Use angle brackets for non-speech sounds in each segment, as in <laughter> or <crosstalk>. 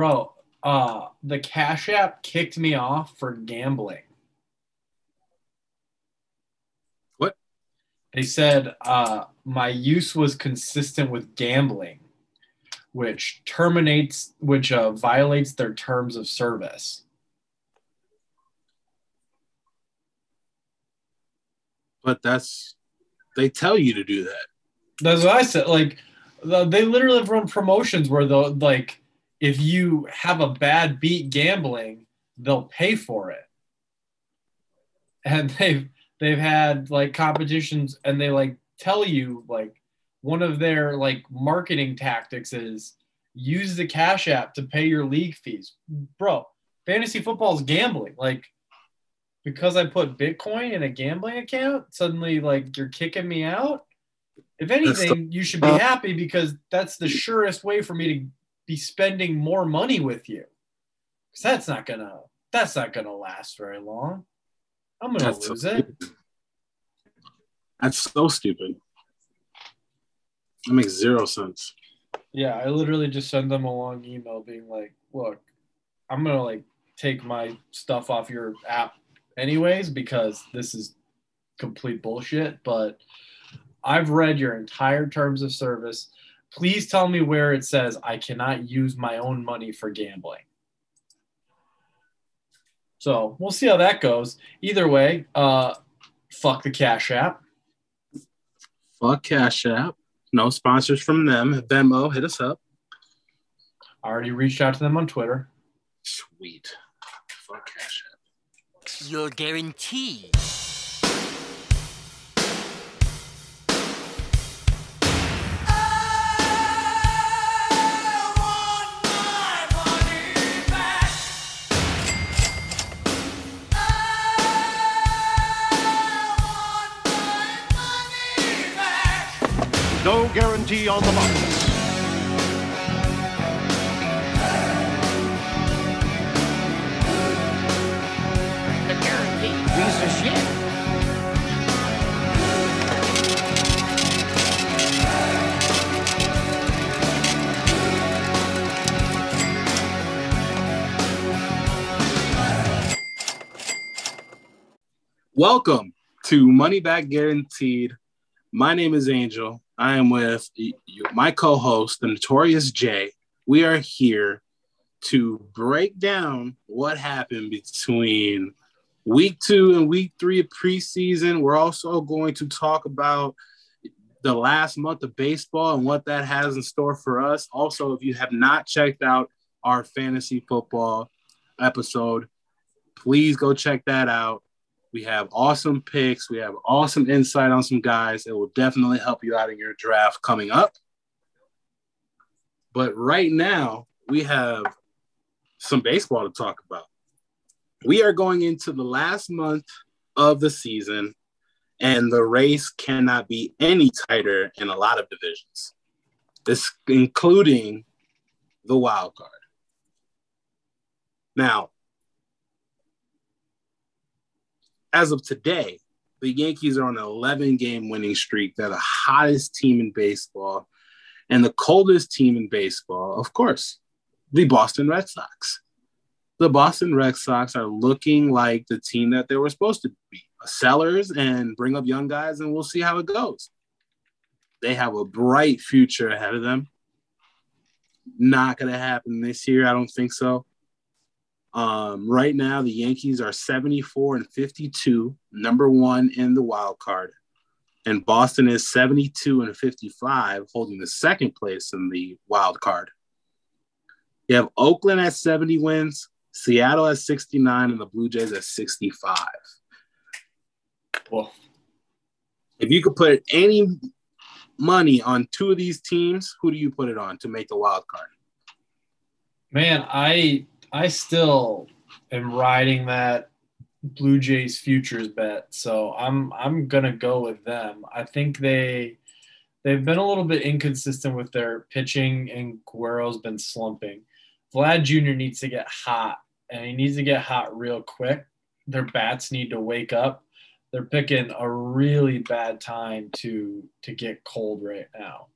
Bro, uh, the Cash App kicked me off for gambling. What? They said uh, my use was consistent with gambling, which terminates, which uh, violates their terms of service. But that's they tell you to do that. That's what I said. Like, they literally have run promotions where the like, if you have a bad beat gambling, they'll pay for it. And <laughs> they've they've had like competitions, and they like tell you like one of their like marketing tactics is use the Cash App to pay your league fees, bro. Fantasy football is gambling. Like, because I put Bitcoin in a gambling account, suddenly like you're kicking me out. If anything, you should be uh, happy because that's the surest way for me to be spending more money with you. Because that's not gonna that's not gonna last very long. I'm gonna That's so lose it. stupid. That's so stupid. That makes zero sense. Yeah, I literally just send them a long email being like, look, I'm gonna like take my stuff off your app anyways because this is complete bullshit. But I've read your entire terms of service. Please tell me where it says I cannot use my own money for gambling. So we'll see how that goes. Either way, uh, fuck the Cash App. Fuck Cash App. No sponsors from them. Venmo, hit us up. I already reached out to them on Twitter. Sweet. Fuck Cash App. You're guaranteed. No guarantee on the box. The guaranteed piece of shit. Welcome to Money Back Guaranteed. My name is Angel. I am with my co host, the Notorious Jay. We are here to break down what happened between week two and week three of preseason. We're also going to talk about the last month of baseball and what that has in store for us. Also, if you have not checked out our fantasy football episode, please go check that out. We have awesome picks. We have awesome insight on some guys. It will definitely help you out in your draft coming up. But right now, we have some baseball to talk about. We are going into the last month of the season, and the race cannot be any tighter in a lot of divisions, this including the wild card. Now, as of today, the Yankees are on an 11 game winning streak. They're the hottest team in baseball and the coldest team in baseball, of course, the Boston Red Sox. The Boston Red Sox are looking like the team that they were supposed to be sellers and bring up young guys, and we'll see how it goes. They have a bright future ahead of them. Not going to happen this year. I don't think so. Um, right now, the Yankees are 74 and 52, number one in the wild card. And Boston is 72 and 55, holding the second place in the wild card. You have Oakland at 70 wins, Seattle at 69, and the Blue Jays at 65. Well, If you could put any money on two of these teams, who do you put it on to make the wild card? Man, I I still am riding that Blue Jays futures bet, so I'm I'm gonna go with them. I think they they've been a little bit inconsistent with their pitching, and Guerrero's been slumping. Vlad Jr. needs to get hot, and he needs to get hot real quick. Their bats need to wake up. They're picking a really bad time to to get cold right now.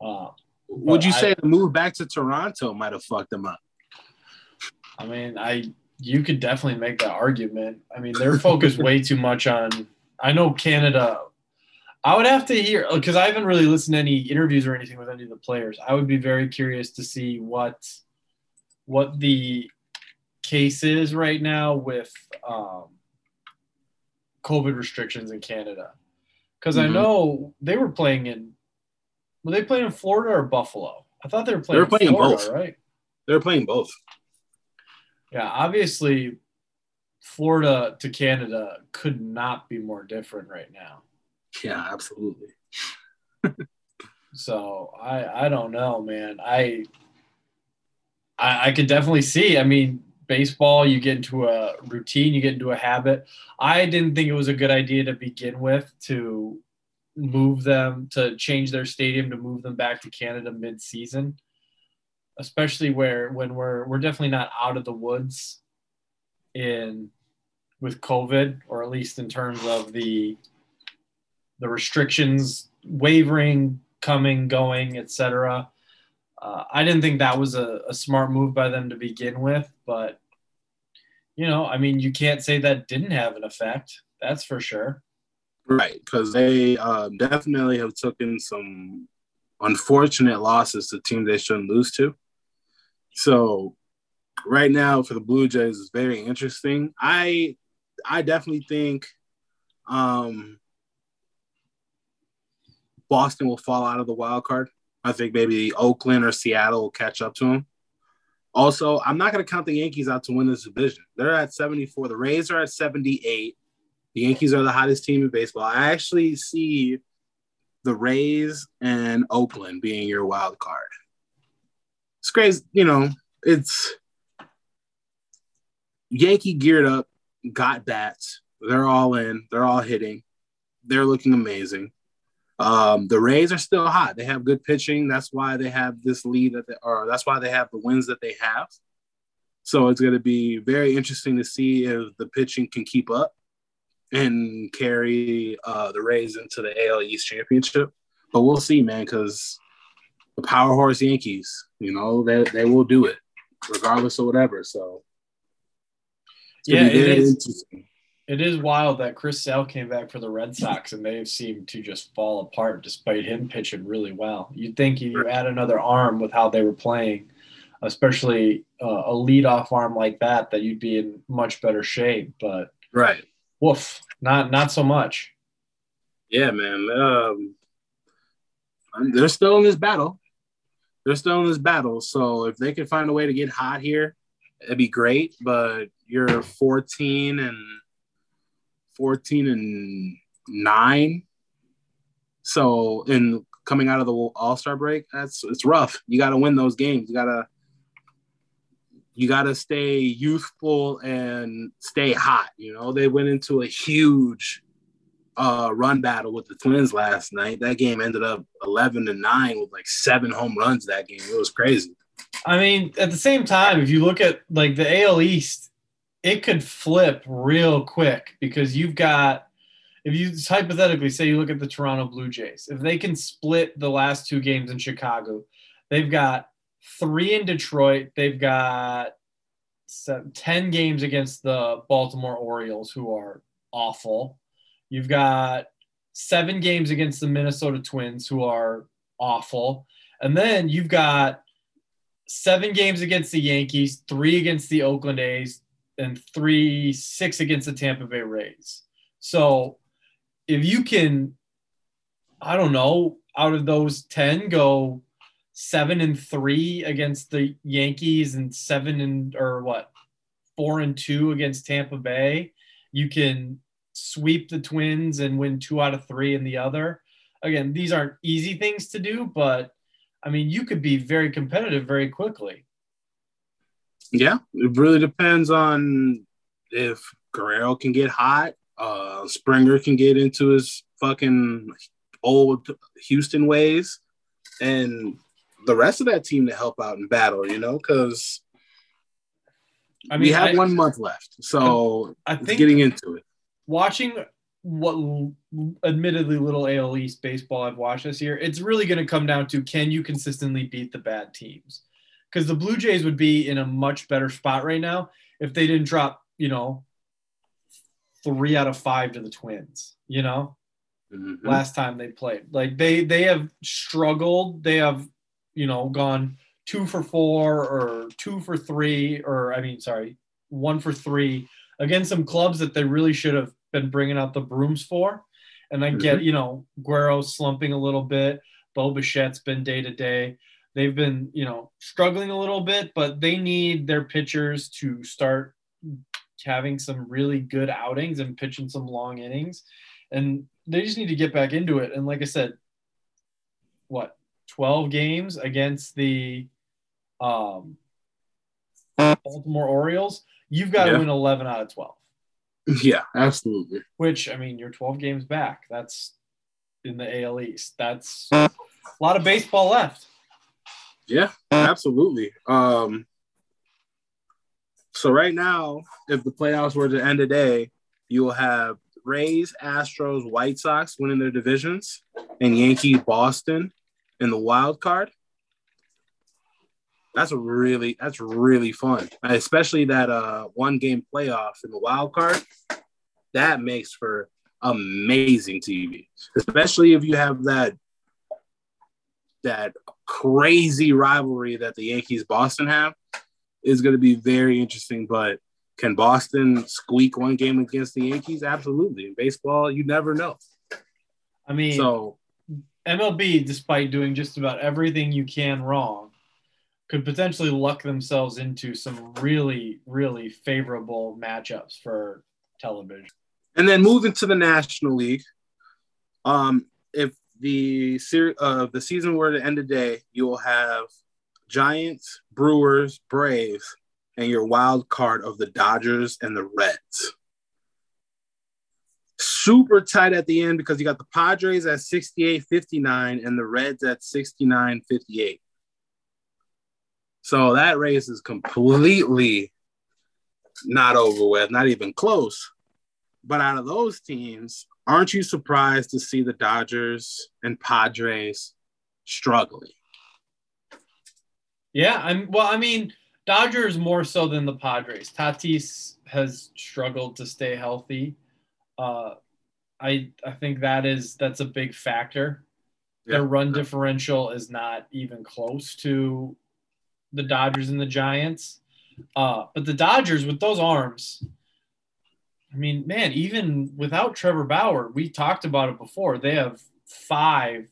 Uh, Would you I- say the move back to Toronto might have fucked them up? I mean, I you could definitely make that argument. I mean, they're focused way too much on. I know Canada. I would have to hear because I haven't really listened to any interviews or anything with any of the players. I would be very curious to see what what the case is right now with um, COVID restrictions in Canada. Because I Mhm. know they were playing in. Were they playing in Florida or Buffalo? I thought they were playing. They were playing in Florida, both. right? They're playing both. Yeah, obviously, Florida to Canada could not be more different right now. Yeah, absolutely. So I I don't know, man. I I, I could definitely see. I mean, baseball, you get into a routine, you get into a habit. I didn't think it was a good idea to begin with to move them to change their stadium to move them back to Canada mid-season, especially where when we're we're definitely not out of the woods in with COVID, or at least in terms of the the restrictions wavering, coming, going, etc. Uh, I didn't think that was a, a smart move by them to begin with, but you know, I mean, you can't say that didn't have an effect. That's for sure. Right, because they uh, definitely have taken some unfortunate losses to teams they shouldn't lose to. So, right now for the Blue Jays is very interesting. I I definitely think um, Boston will fall out of the wild card. I think maybe Oakland or Seattle will catch up to them. Also, I'm not going to count the Yankees out to win this division. They're at 74. The Rays are at 78. The Yankees are the hottest team in baseball. I actually see the Rays and Oakland being your wild card. It's crazy, you know. It's Yankee geared up, got bats. They're all in. They're all hitting. They're looking amazing. Um, the Rays are still hot. They have good pitching. That's why they have this lead that they are. That's why they have the wins that they have. So it's going to be very interesting to see if the pitching can keep up and carry uh, the Rays into the AL East championship. But we'll see, man, because the power horse Yankees, you know, they, they will do it regardless of whatever. So Yeah, it is. It is wild that Chris Sale came back for the Red Sox and they seem to just fall apart despite him pitching really well. You'd think if you add another arm with how they were playing, especially uh, a leadoff arm like that, that you'd be in much better shape. But Right. woof, not not so much. Yeah, man. Um, they're still in this battle. They're still in this battle. So if they can find a way to get hot here, it'd be great. But you're 14 and 14 and nine. So in coming out of the All Star break, that's it's rough. You got to win those games. You gotta you gotta stay youthful and stay hot. You know they went into a huge uh, run battle with the Twins last night. That game ended up 11 to 9 with like seven home runs that game. It was crazy. I mean, at the same time, if you look at like the AL East, it could flip real quick because you've got, if you hypothetically say you look at the Toronto Blue Jays, if they can split the last two games in Chicago, they've got three in Detroit, they've got seven, 10 games against the Baltimore Orioles, who are awful. You've got seven games against the Minnesota Twins, who are awful. And then you've got seven games against the Yankees, three against the Oakland A's, and three, six against the Tampa Bay Rays. So if you can, I don't know, out of those 10, go seven and three against the Yankees and seven and, or what, four and two against Tampa Bay, you can sweep the Twins and win two out of three in the other. Again, these aren't easy things to do, but I mean, you could be very competitive very quickly. Yeah, it really depends on if Guerrero can get hot, uh, Springer can get into his fucking old Houston ways, and the rest of that team to help out in battle, you know, because I mean, we have I, one month left. So I it's think getting into it. Watching what admittedly little AL East baseball I've watched this year, it's really going to come down to can you consistently beat the bad teams? because the Blue Jays would be in a much better spot right now if they didn't drop, you know, three out of five to the Twins. You know, Mhm. last time they played. Like they they have struggled. They have you know gone two for four or two for three or I mean sorry one for three against some clubs that they really should have been bringing out the brooms for. And I get you know Guerrero slumping a little bit. Bo Bichette's been day to day. They've been you know struggling a little bit, but they need their pitchers to start having some really good outings and pitching some long innings and they just need to get back into it. And like I said, what 12 games against the um, Baltimore Orioles, you've got to win 11 out of 12. Yeah, absolutely. Which I mean, you're 12 games back. That's in the AL East. That's a lot of baseball left. Yeah, absolutely. Um, so right now, if the playoffs were to end today, you will have Rays, Astros, White Sox winning their divisions, and Yankees, Boston in the wild card. That's really that's really fun, especially that uh one game playoff in the wild card. That makes for amazing TV, especially if you have that that crazy rivalry that the Yankees Boston have is going to be very interesting. But can Boston squeak one game against the Yankees? Absolutely. In baseball, you never know. I mean, So MLB, despite doing just about everything you can wrong, could potentially luck themselves into some really, really favorable matchups for television. And then moving to the National League. Um, if the ser- uh, the season were to end today, you will have Giants, Brewers, Braves, and your wild card of the Dodgers and the Reds. Super tight at the end because you got the Padres at 68 59 and the Reds at 69 58. So that race is completely not over with, not even close. But out of those teams, aren't you surprised to see the Dodgers and Padres struggling? Yeah, I'm well, I mean, Dodgers more so than the Padres. Tatis has struggled to stay healthy. Uh I I think that is that's a big factor. Their Yeah. run differential is not even close to the Dodgers and the Giants. Uh, but the Dodgers with those arms, I mean, man, even without Trevor Bauer, we talked about it before. They have five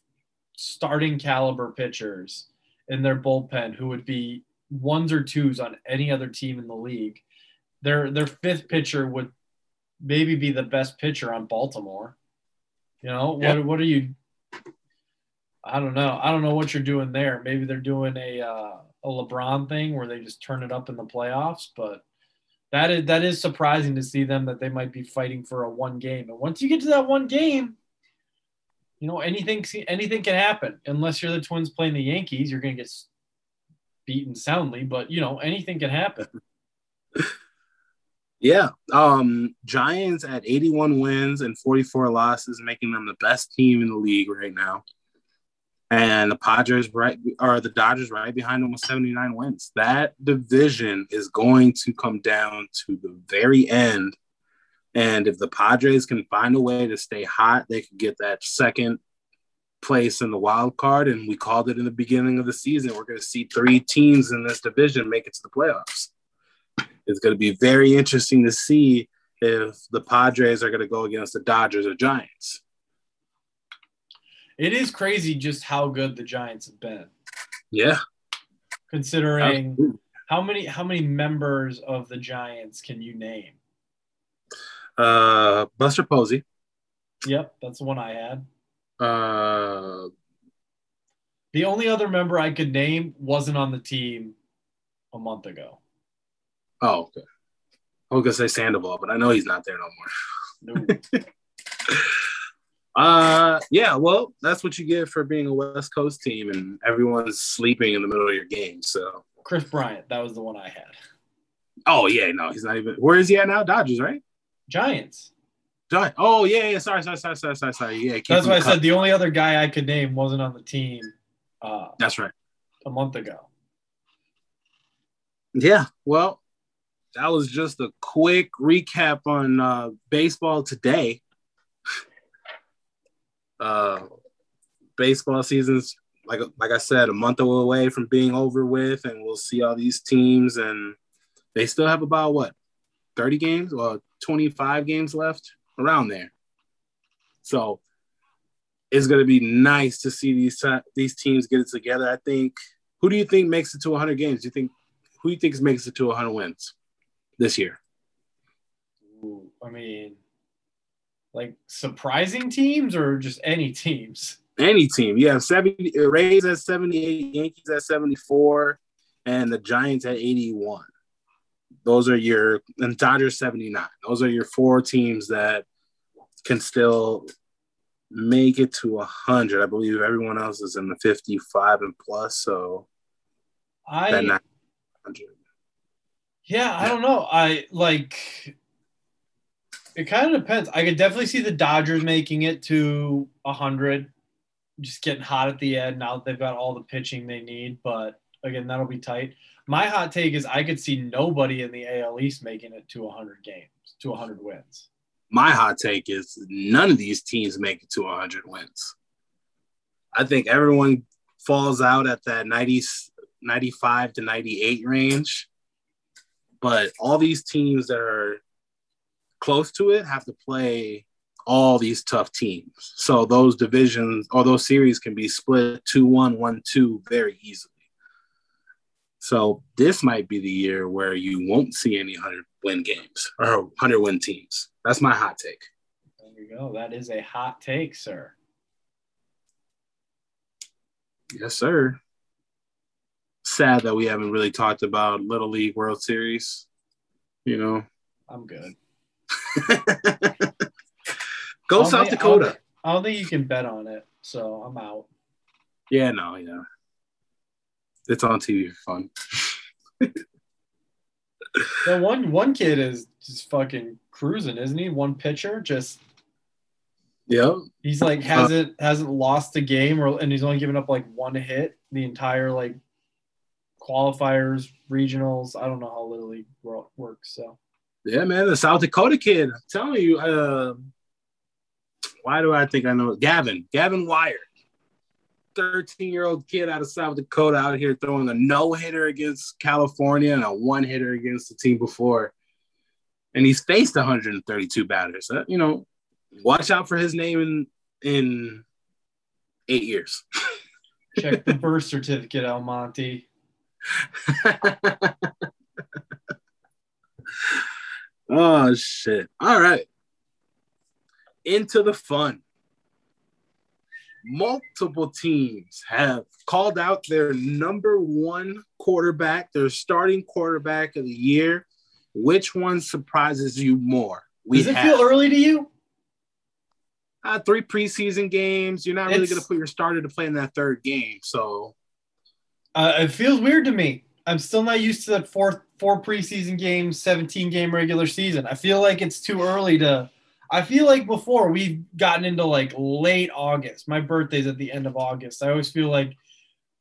starting caliber pitchers in their bullpen who would be ones or twos on any other team in the league. Their their fifth pitcher would maybe be the best pitcher on Baltimore. You know, Yeah. what what are you I don't know. I don't know what you're doing there. Maybe they're doing a uh, a LeBron thing where they just turn it up in the playoffs, but that is that is surprising to see them that they might be fighting for a one game. And once you get to that one game, you know anything anything can happen. Unless you're the Twins playing the Yankees, you're going to get beaten soundly. But you know anything can happen. <laughs> Yeah. Um, Giants at 81 wins and 44 losses, making them the best team in the league right now. And the Padres right or the Dodgers right behind them with 79 wins. That division is going to come down to the very end. And if the Padres can find a way to stay hot, they could get that second place in the wild card. And we called it in the beginning of the season. We're going to see three teams in this division make it to the playoffs. It's going to be very interesting to see if the Padres are going to go against the Dodgers or Giants. It is crazy just how good the Giants have been, Yeah. considering Absolutely. how many how many members of the Giants can you name? Uh, Buster Posey. Yep, that's the one I had. Uh, The only other member I could name wasn't on the team a month ago. oh, okay. I was to say Sandoval, but I know he's not there no more. No. <laughs> Uh, yeah, well, that's what you get for being a West Coast team and everyone's sleeping in the middle of your game. So, Kris Bryant, that was the one I had. oh, yeah, no, he's not even. Where is he at now? Dodgers, right? Giants. Gi- Oh, yeah, yeah. Sorry, sorry, sorry, sorry, sorry, sorry. Yeah, That's why I said the only other guy I could name wasn't on the team uh, That's right. a month ago. Yeah, well, that was just a quick recap on uh, baseball today. Uh, baseball season's like like I said, a month away from being over with, and we'll see all these teams, and they still have about what thirty games or twenty five games left, around there. So it's going to be nice to see these these teams get it together. I think. Who do you think makes it to 100 games? Do you think who do you think makes it to 100 wins this year? Ooh, I mean, like surprising teams or just any teams? Any team. You have 70 Rays at 78, Yankees at 74, and the Giants at 81. Those are your and Dodgers 79. Those are your four teams that can still make it to 100. I believe everyone else is in the 55 and plus. So I yeah, I don't know. I like it kind of depends. I could definitely see the Dodgers making it to 100, just getting hot at the end. Now that they've got all the pitching they need, but again, that'll be tight. My hot take is I could see nobody in the AL East making it to 100 games, to 100 wins my hot take is none of these teams make it to 100 wins. I think everyone falls out at that 90, 95 to 98 range. But all these teams that are close to it have to play all these tough teams. So those divisions or those series can be split 2 1, 1 2 very easily. So this might be the year where you won't see any 100 win games or 100 win teams. That's my hot take. There you go. That is a hot take, sir. Yes, sir. Sad that we haven't really talked about Little League World Series. You know, I'm good. Go South think, Dakota. I don't, I don't think you can bet on it, so I'm out. Yeah, no, yeah. It's on TV for fun. <laughs> the one one kid is just fucking cruising, isn't he? One pitcher, just yeah. He's like hasn't uh, hasn't lost a game, or and he's only given up like one hit the entire like qualifiers, regionals. I don't know how Little League works. So yeah, man, the South Dakota kid. I'm telling you, uh, why do I think I know Gavin? Gavin Weir. 13 year old kid out of South Dakota out here throwing a no hitter against California and a one hitter against the team before. And he's faced 132 batters. Uh, you know, watch out for his name in, in eight years. Check the birth certificate, Almonte. <laughs> oh, shit. All right. Into the fun multiple teams have called out their number one quarterback, their starting quarterback of the year. Which one surprises you more? We Does it have, feel early to you? Uh, three preseason games. You're not really going to put your starter to play in that third game. So uh, it feels weird to me. I'm still not used to that four four preseason games, 17 game regular season. I feel like it's too early to I feel like before we've gotten into like late August. My birthday's at the end of August. I always feel like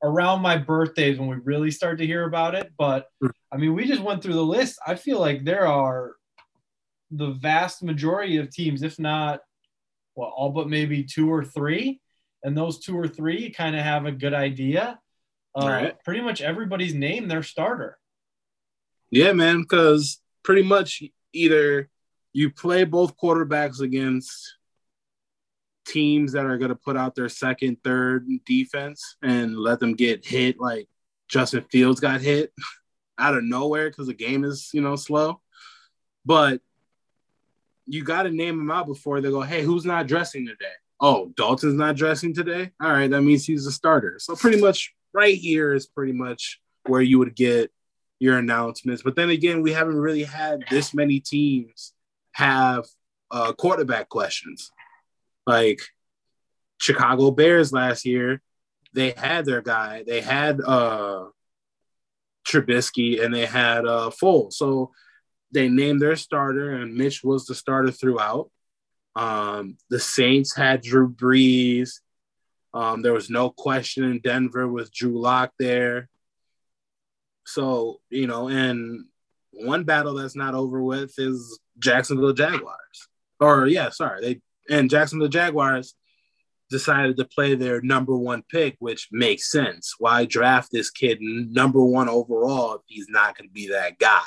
around my birthdays when we really start to hear about it. But hmm. I mean, we just went through the list. I feel like there are the vast majority of teams, if not well, all but maybe two or three. And those two or three kind of have a good idea. Uh, right. Pretty much everybody's named their starter. Yeah, man, because pretty much either you play both quarterbacks against teams that are going to put out their second, third defense and let them get hit like Justin Fields got hit <laughs> out of nowhere because the game is, you know, slow. But you got to name them out before they go, hey, who's not dressing today? Oh, Dalton's not dressing today? All right, that means he's a starter. So pretty much right here is pretty much where you would get your announcements. But then again, we haven't really had this many teams have uh, quarterback questions. Like Chicago Bears last year, they had their guy. They had uh, Trubisky and they had uh, Foles. So they named their starter, and Mitch was the starter throughout. Um, the Saints had Drew Brees. Um, there was no question in Denver with Drew Lock there. So, you know, and one battle that's not over with is Jacksonville Jaguars. Or yeah, sorry, they and Jacksonville Jaguars decided to play their number one pick, which makes sense. Why draft this kid number one overall if he's not going to be that guy?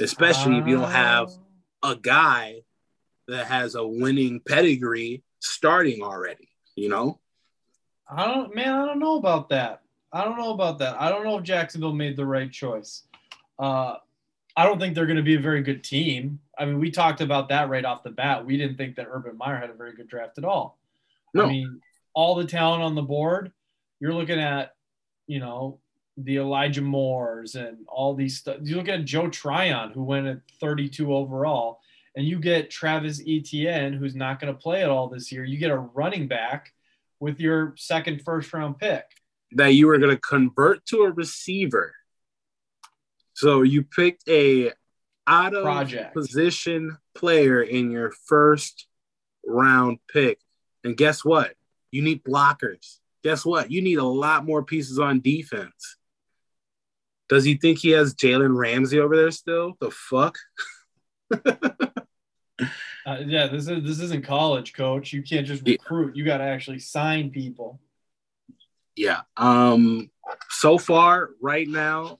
Especially if you don't have a guy that has a winning pedigree starting already, you know? I don't, man, I don't know about that. I don't know about that. I don't know if Jacksonville made the right choice. Uh, I don't think they're going to be a very good team. I mean, we talked about that right off the bat. We didn't think that Urban Meyer had a very good draft at all. No. I mean, all the talent on the board, you're looking at, you know, the Elijah Moores and all these stuff. You look at Joe Tryon, who went at 32 overall, and you get Travis Etienne, who's not going to play at all this year. You get a running back with your second first round pick. That you were going to convert to a receiver. So you picked a out of Project. position player in your first round pick. And guess what? You need blockers. Guess what? You need a lot more pieces on defense. Does he think he has Jalen Ramsey over there still? The fuck? <laughs> Uh, yeah, this is this isn't college, coach. You can't just recruit. You got to actually sign people. Yeah. Um. So far, right now,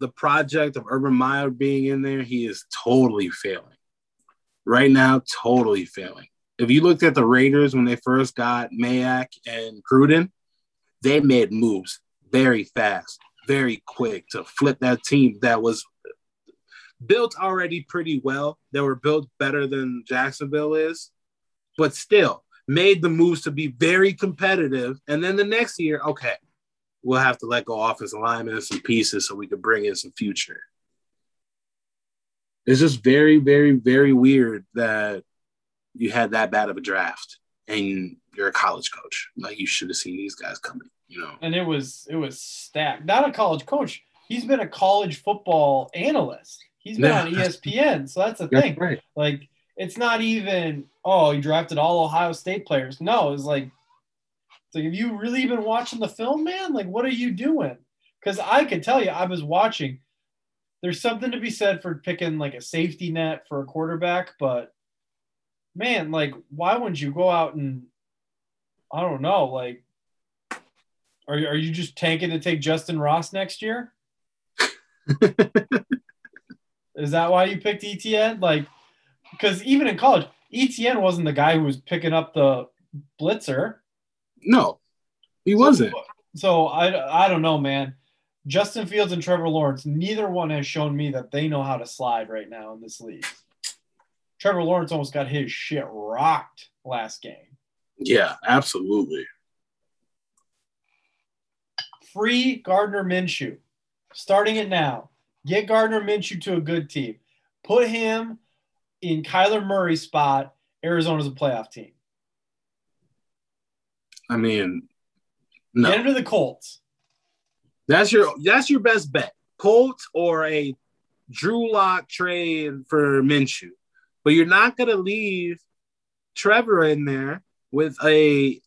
the project of Urban Meyer being in there, he is totally failing. Right now, totally failing. If you looked at the Raiders when they first got Mayock and Gruden, they made moves very fast, very quick to flip that team that was built already pretty well. They were built better than Jacksonville is, but still made the moves to be very competitive. And then the next year, okay, we'll have to let go offensive linemen and some pieces so we could bring in some future. It's just very, very, very weird that you had that bad of a draft and you're a college coach. Like you should have seen these guys coming, you know. And it was it was stacked. Not a college coach. He's been a college football analyst. He's been Yeah. on ESPN. So that's the That's thing. right. Like it's not even oh he drafted all Ohio State players. No, it's like it's like have you really been watching the film, man? Like what are you doing? Because I could tell you, I was watching. There's something to be said for picking like a safety net for a quarterback, but man, like why wouldn't you go out and I don't know, like are you, are you just tanking to take Justin Ross next year? <laughs> Is that why you picked Etienne? Like, because even in college, Etienne wasn't the guy who was picking up the blitzer. No, he wasn't. So I, I don't know, man. Justin Fields and Trevor Lawrence, neither one has shown me that they know how to slide right now in this league. Trevor Lawrence almost got his shit rocked last game. Yeah, absolutely. Free Gardner Minshew. Starting it now. Get Gardner Minshew to a good team. Put him in Kyler Murray's spot. Arizona's a playoff team. I mean, no. Get him to the Colts. That's your that's your best bet. Colts or a Drew Lock trade for Minshew. But you're not gonna leave Trevor in there with a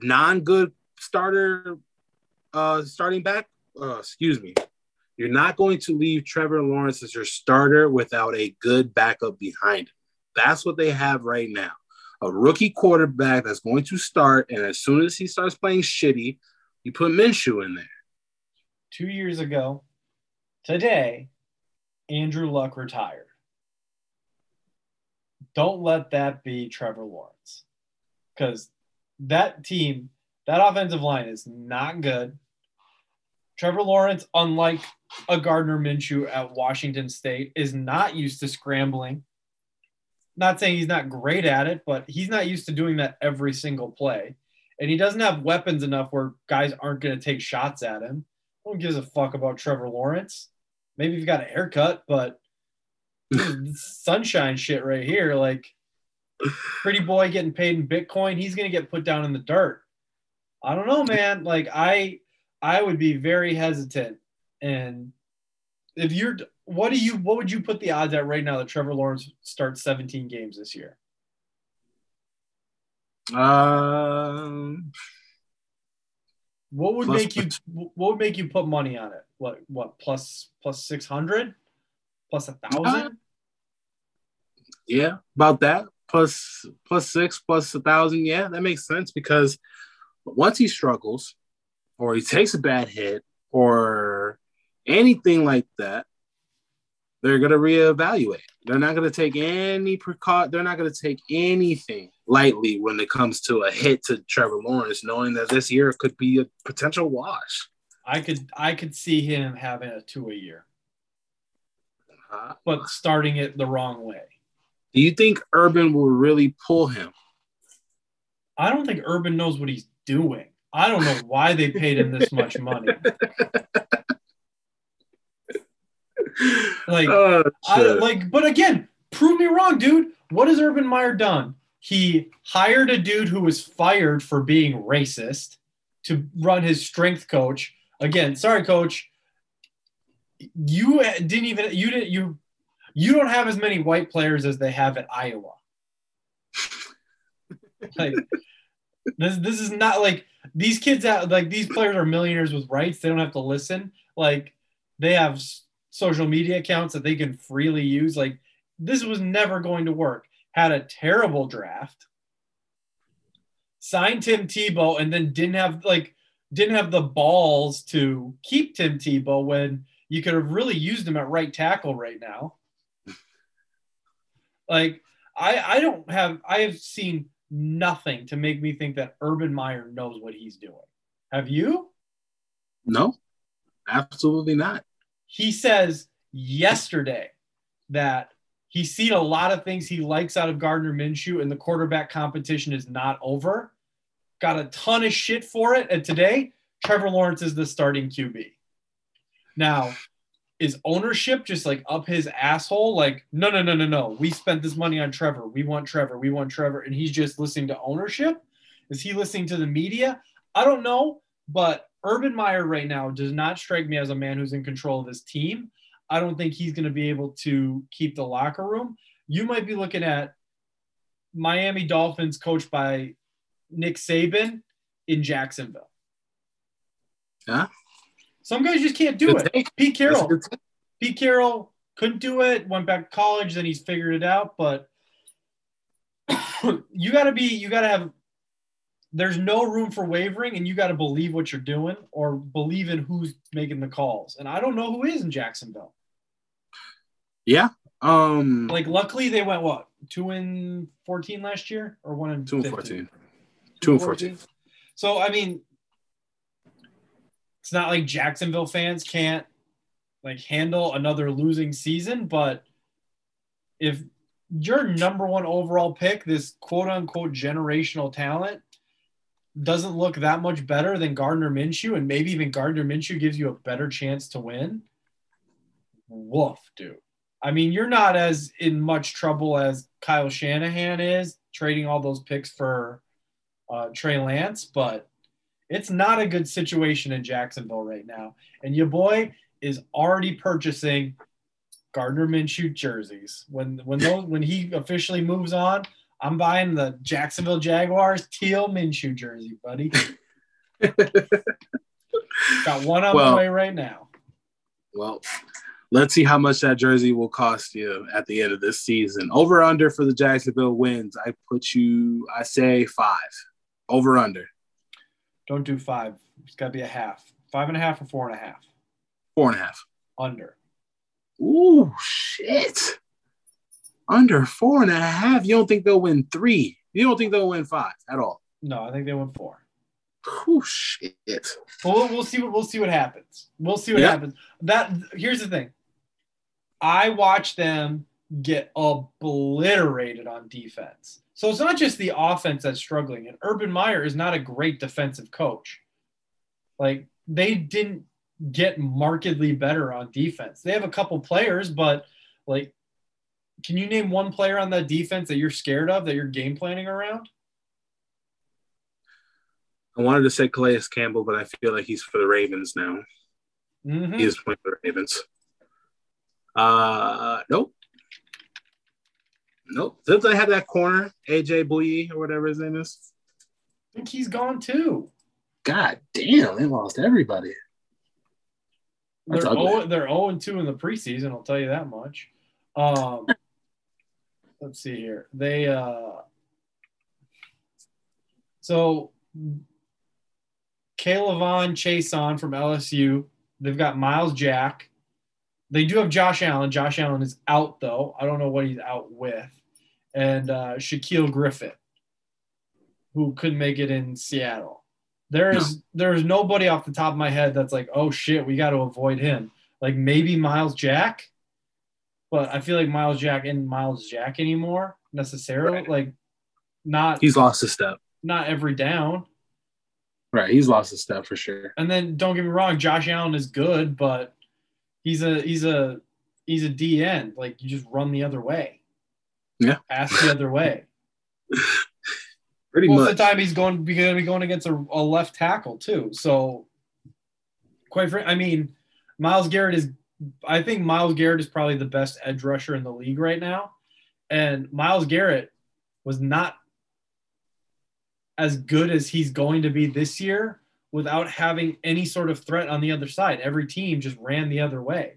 non-good starter uh starting back. Uh, excuse me. You're not going to leave Trevor Lawrence as your starter without a good backup behind him. That's what they have right now. A rookie quarterback that's going to start, and as soon as he starts playing shitty, you put Minshew in there. Two years ago, today, Andrew Luck retired. Don't let that be Trevor Lawrence. Because that team, that offensive line is not good. Trevor Lawrence, unlike a Gardner Minshew at Washington State, is not used to scrambling. Not saying he's not great at it, but he's not used to doing that every single play. And he doesn't have weapons enough where guys aren't going to take shots at him. No one gives a fuck about Trevor Lawrence. Maybe he's got a haircut, but sunshine shit right here. Like, pretty boy getting paid in Bitcoin, he's going to get put down in the dirt. I don't know, man. Like, I I would be very hesitant. And if you're, what do you, what would you put the odds at right now that Trevor Lawrence starts 17 games this year? Um, What would make you what would make you put money on it? What what plus plus six hundred? Plus a thousand? Yeah, about that. Plus plus six, plus a thousand. Yeah, that makes sense because once he struggles or he takes a bad hit or anything like that, they're gonna reevaluate. They're not gonna take any precaution. They're not gonna take anything lightly when it comes to a hit to Trevor Lawrence, knowing that this year could be a potential wash. I could I could see him having a two a year, Uh, but starting it the wrong way. do you think Urban will really pull him? I don't think Urban knows what he's doing. I don't know why they paid him this much money. Like Oh, I, like, but again, prove me wrong, dude. What has Urban Meyer done? He hired a dude who was fired for being racist to run his strength coach. Again, sorry, coach. You didn't even you didn't you you don't have as many white players as they have at Iowa. Like this this is not like these kids out like these players are millionaires with rights. They don't have to listen. Like they have social media accounts that they can freely use. Like this was never going to work. Had a terrible draft. Signed Tim Tebow and then didn't have like didn't have the balls to keep Tim Tebow when you could have really used him at right tackle right now. Like I I don't have I have seen nothing to make me think that Urban Meyer knows what he's doing. Have you? no, absolutely not. He says yesterday that he's seen a lot of things he likes out of Gardner Minshew and the quarterback competition is not over. Got a ton of shit for it. And today, Trevor Lawrence is the starting QB. Now, is ownership just like up his asshole? Like, no, no, no, no, no. We spent this money on Trevor. We want Trevor. We want Trevor. And he's just listening to ownership? Is he listening to the media? I don't know. But Urban Meyer right now does not strike me as a man who's in control of his team. I don't think he's going to be able to keep the locker room. You might be looking at Miami Dolphins coached by Nick Saban in Jacksonville. Yeah. Some guys just can't do it. Pete Carroll. Pete Carroll couldn't do it, went back to college, then he's figured it out. But <coughs> you got to be, you got to have, there's no room for wavering, and you got to believe what you're doing or believe in who's making the calls. And I don't know who is in Jacksonville. Yeah. Um. Like, luckily, they went what, two and 14 last year or one and two and 15? fourteen. Two and fourteen. So, I mean, it's not like Jacksonville fans can't like handle another losing season, but if your number one overall pick, this quote unquote generational talent, doesn't look that much better than Gardner Minshew, and maybe even Gardner Minshew gives you a better chance to win, woof, dude. I mean, you're not as in much trouble as Kyle Shanahan is trading all those picks for uh, Trey Lance, but it's not a good situation in Jacksonville right now. And your boy is already purchasing Gardner Minshew jerseys. When when those when he officially moves on, I'm buying the Jacksonville Jaguars teal Minshew jersey, buddy. <laughs> Got one on Well- the way right now. Well, let's see how much that jersey will cost you at the end of this season. Over under for the Jacksonville wins. I put you. I say five. Over under Don't do five. It's got to be a half. Five and a half or four and a half. four and a half. Under. Ooh, shit. Under four and a half. You don't think they'll win three? You don't think they'll win five at all? No, I think they win four. Ooh, shit. Well, we'll, see what we'll see what happens. We'll see what Yeah. happens. That here's the thing. I watch them get obliterated on defense. So it's not just the offense that's struggling. And Urban Meyer is not a great defensive coach. Like they didn't get markedly better on defense. They have a couple players, but like, can you name one player on that defense that you're scared of that you're game planning around? I wanted to say Calais Campbell, but I feel like he's for the Ravens now. Mhm. He is playing for the Ravens. Uh, nope. Nope. Since I had that corner, AJ Bouye or whatever his name is. I think he's gone too. God damn, they lost everybody. They're That's ugly. 0, they're 0 and 2 in the preseason, I'll tell you that much. Um, <laughs> let's see here. They uh so K'Lavon Chaisson from LSU. They've got Myles Jack. They do have Josh Allen. Josh Allen is out though. I don't know what he's out with. And uh, Shaquill Griffin, who couldn't make it in Seattle. There is there is nobody off the top of my head that's like, oh shit, we got to avoid him. Like maybe Myles Jack, but I feel like Myles Jack isn't Myles Jack anymore necessarily. Right. Like not He's lost a step. not every down. Right. He's lost a step for sure. And then don't get me wrong, Josh Allen is good, but he's a he's a he's a D end. Like you just run the other way. Yeah. Pass the other way. <laughs> Pretty Most much. of the time he's going going to be going against a, a left tackle too. So quite frankly, I mean, Myles Garrett is I think Myles Garrett is probably the best edge rusher in the league right now. And Myles Garrett was not as good as he's going to be this year without having any sort of threat on the other side. Every team just ran the other way.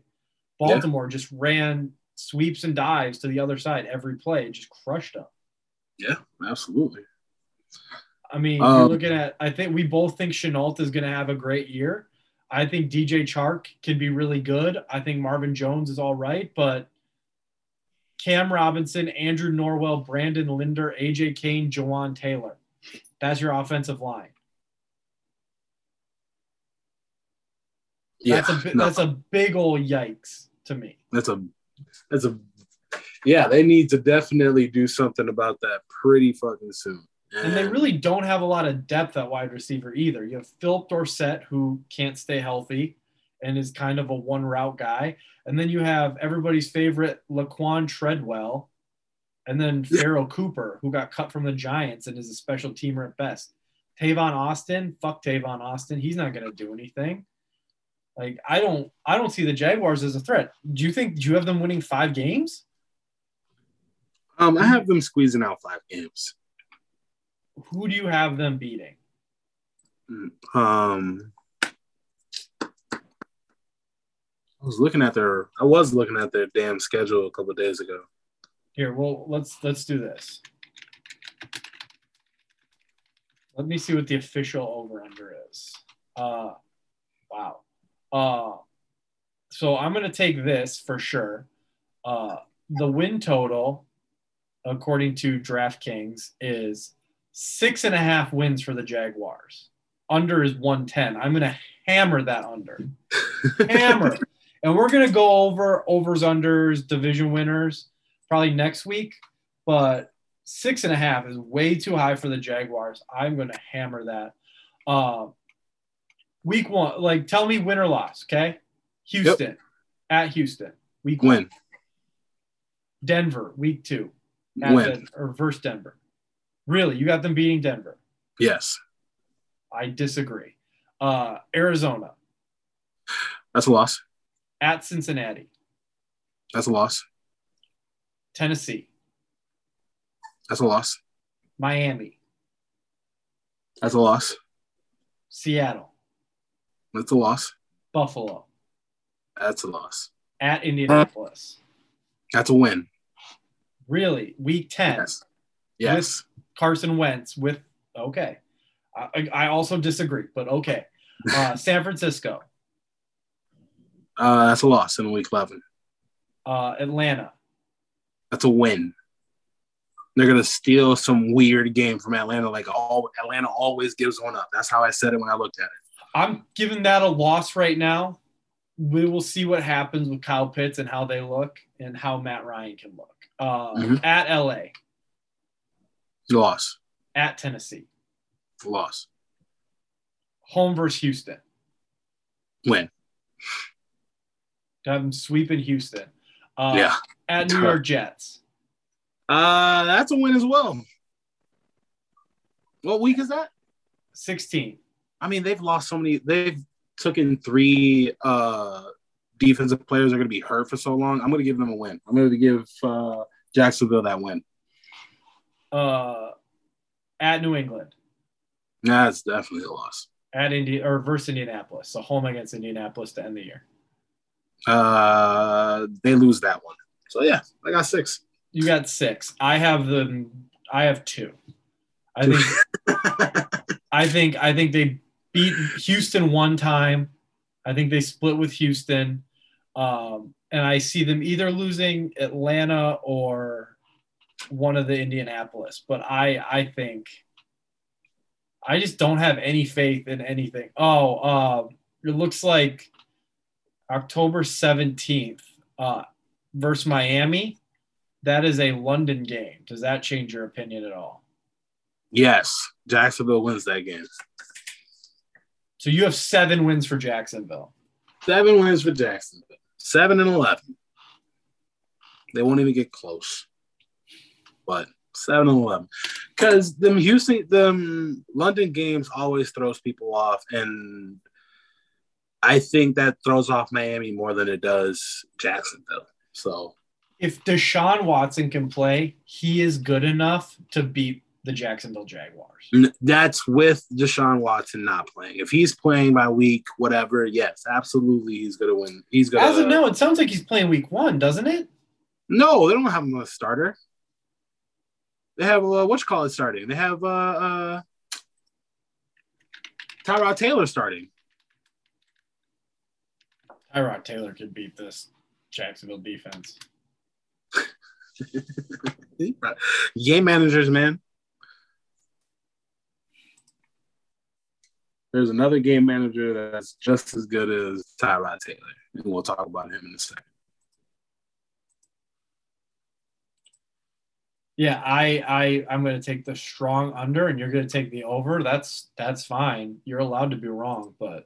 Yeah. Baltimore just ran sweeps and dives to the other side every play, It just crushed them. Yeah, absolutely. I mean, you're Um, looking at. I think we both think Shenault is going to have a great year. I think DJ Chark can be really good. I think Marvin Jones is all right, but Cam Robinson, Andrew Norwell, Brandon Linder, AJ Cann, Jawaan Taylor. That's your offensive line. Yeah, That's a no, that's a big old yikes to me. that's a that's a yeah. They need to definitely do something about that pretty fucking soon. And they really don't have a lot of depth at wide receiver either. You have Phillip Dorsett, who can't stay healthy and is kind of a one route guy. And then you have everybody's favorite Laquan Treadwell. And then. Pharoh Cooper, who got cut from the Giants and is a special teamer at best. Tavon Austin, fuck Tavon Austin. He's not going to do anything. Like I don't, I don't see the Jaguars as a threat. Do you think? Do you have them winning five games? um, I have them squeezing out five games. Who do you have them beating? Um, I was looking at their I was looking at their damn schedule a couple days ago. Here, well, let's let's do this. Let me see what the official over under is. Uh, wow. Uh, so I'm gonna take this for sure. Uh, the win total, according to DraftKings, is six and a half wins for the Jaguars. Under is 110. I'm gonna hammer that under. hammer. <laughs> And we're gonna go over overs, unders, division winners probably next week. But six and a half is way too high for the Jaguars. I'm gonna hammer that. Uh, week one, like tell me win or loss, okay? Houston at Houston. Week one. Denver, week two. At win. Den- or versus Denver. Really, you got them beating Denver. Yes, I disagree. Uh, Arizona that's a loss. at Cincinnati, That's a loss. Tennessee, That's a loss. Miami, That's a loss. Seattle, That's a loss. Buffalo, That's a loss. at Indianapolis. That's a win. Really, week 10, Yes. Yes. Carson Wentz with, okay. I, I also disagree, but okay. Uh, <laughs> San Francisco, Uh, that's a loss in week 11. uh, Atlanta, That's a win. They're gonna steal some weird game from Atlanta, like all Atlanta always gives one up. That's how I said it when I looked at it. I'm giving that a loss right now. We will see what happens with Kyle Pitts and how they look and how Matt Ryan can look. Uh, Mhm. At LA, Loss. at Tennessee, Loss. home versus Houston. Win. Have them sweeping Houston. Uh, yeah. At New York Jets, Uh, that's a win as well. What week is that? 16. I mean, they've lost so many. They've taken three uh, defensive players are going to be hurt for so long. I'm going to give them a win. I'm going to give uh, Jacksonville that win. Uh, at New England, That's definitely a loss. at Indi or versus Indianapolis. So home against Indianapolis to end the year. Uh, they lose that one. So yeah, I got six. You got six. I have the. I have two. I think. <laughs> I think. I think they beat Houston one time. I think they split with Houston, um, and I see them either losing Atlanta or one of the Indianapolis. But I. I think. I just don't have any faith in anything. Oh, uh, it looks like October 17th uh, versus Miami. That is a London game. Does that change your opinion at all? yes, Jacksonville wins that game. So you have seven wins for Jacksonville. Seven wins for Jacksonville. Seven and eleven. They won't even get close. But seven and eleven. Because them Houston, them London games always throws people off, and I think that throws off Miami more than it does Jacksonville. So If Deshaun Watson can play, he is good enough to beat the Jacksonville Jaguars. that's with Deshaun Watson not playing. If he's playing by week whatever, yes, absolutely, he's gonna win. He's gonna. As of now, it sounds like he's playing week one, doesn't it? No, they don't have him as a starter. They have uh, what you call it starting. They have uh, uh, Tyrod Taylor starting. Tyrod Taylor could beat this Jacksonville defense. <laughs> Game managers, man. There's another game manager that's just as good as Tyrod Taylor, and we'll talk about him in a second. Yeah, I I I'm going to take the strong under, and you're going to take the over. That's that's fine. You're allowed to be wrong, but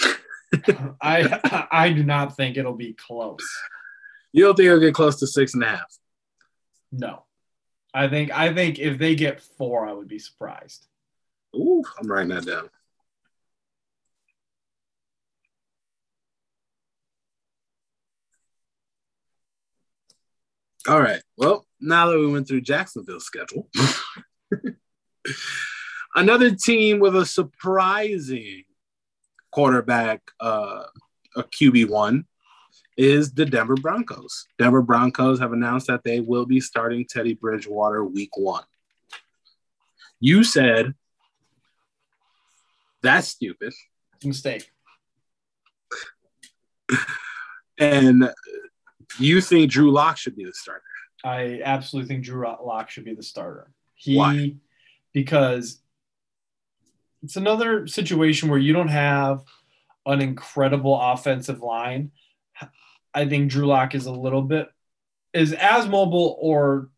<laughs> I I do not think it'll be close. You don't think it'll get close to six and a half? No, I think I think if they get four, I would be surprised. Ooh, I'm writing that down. All right. Well, now that we went through Jacksonville's schedule, <laughs> another team with a surprising quarterback, uh, a QB one, is the Denver Broncos. Denver Broncos have announced that they will be starting Teddy Bridgewater week one. You said that's stupid. Mistake. And you think Drew Lock should be the starter. I absolutely think Drew Lock should be the starter. He Why? because it's another situation where you don't have an incredible offensive line. I think Drew Lock is a little bit is as mobile or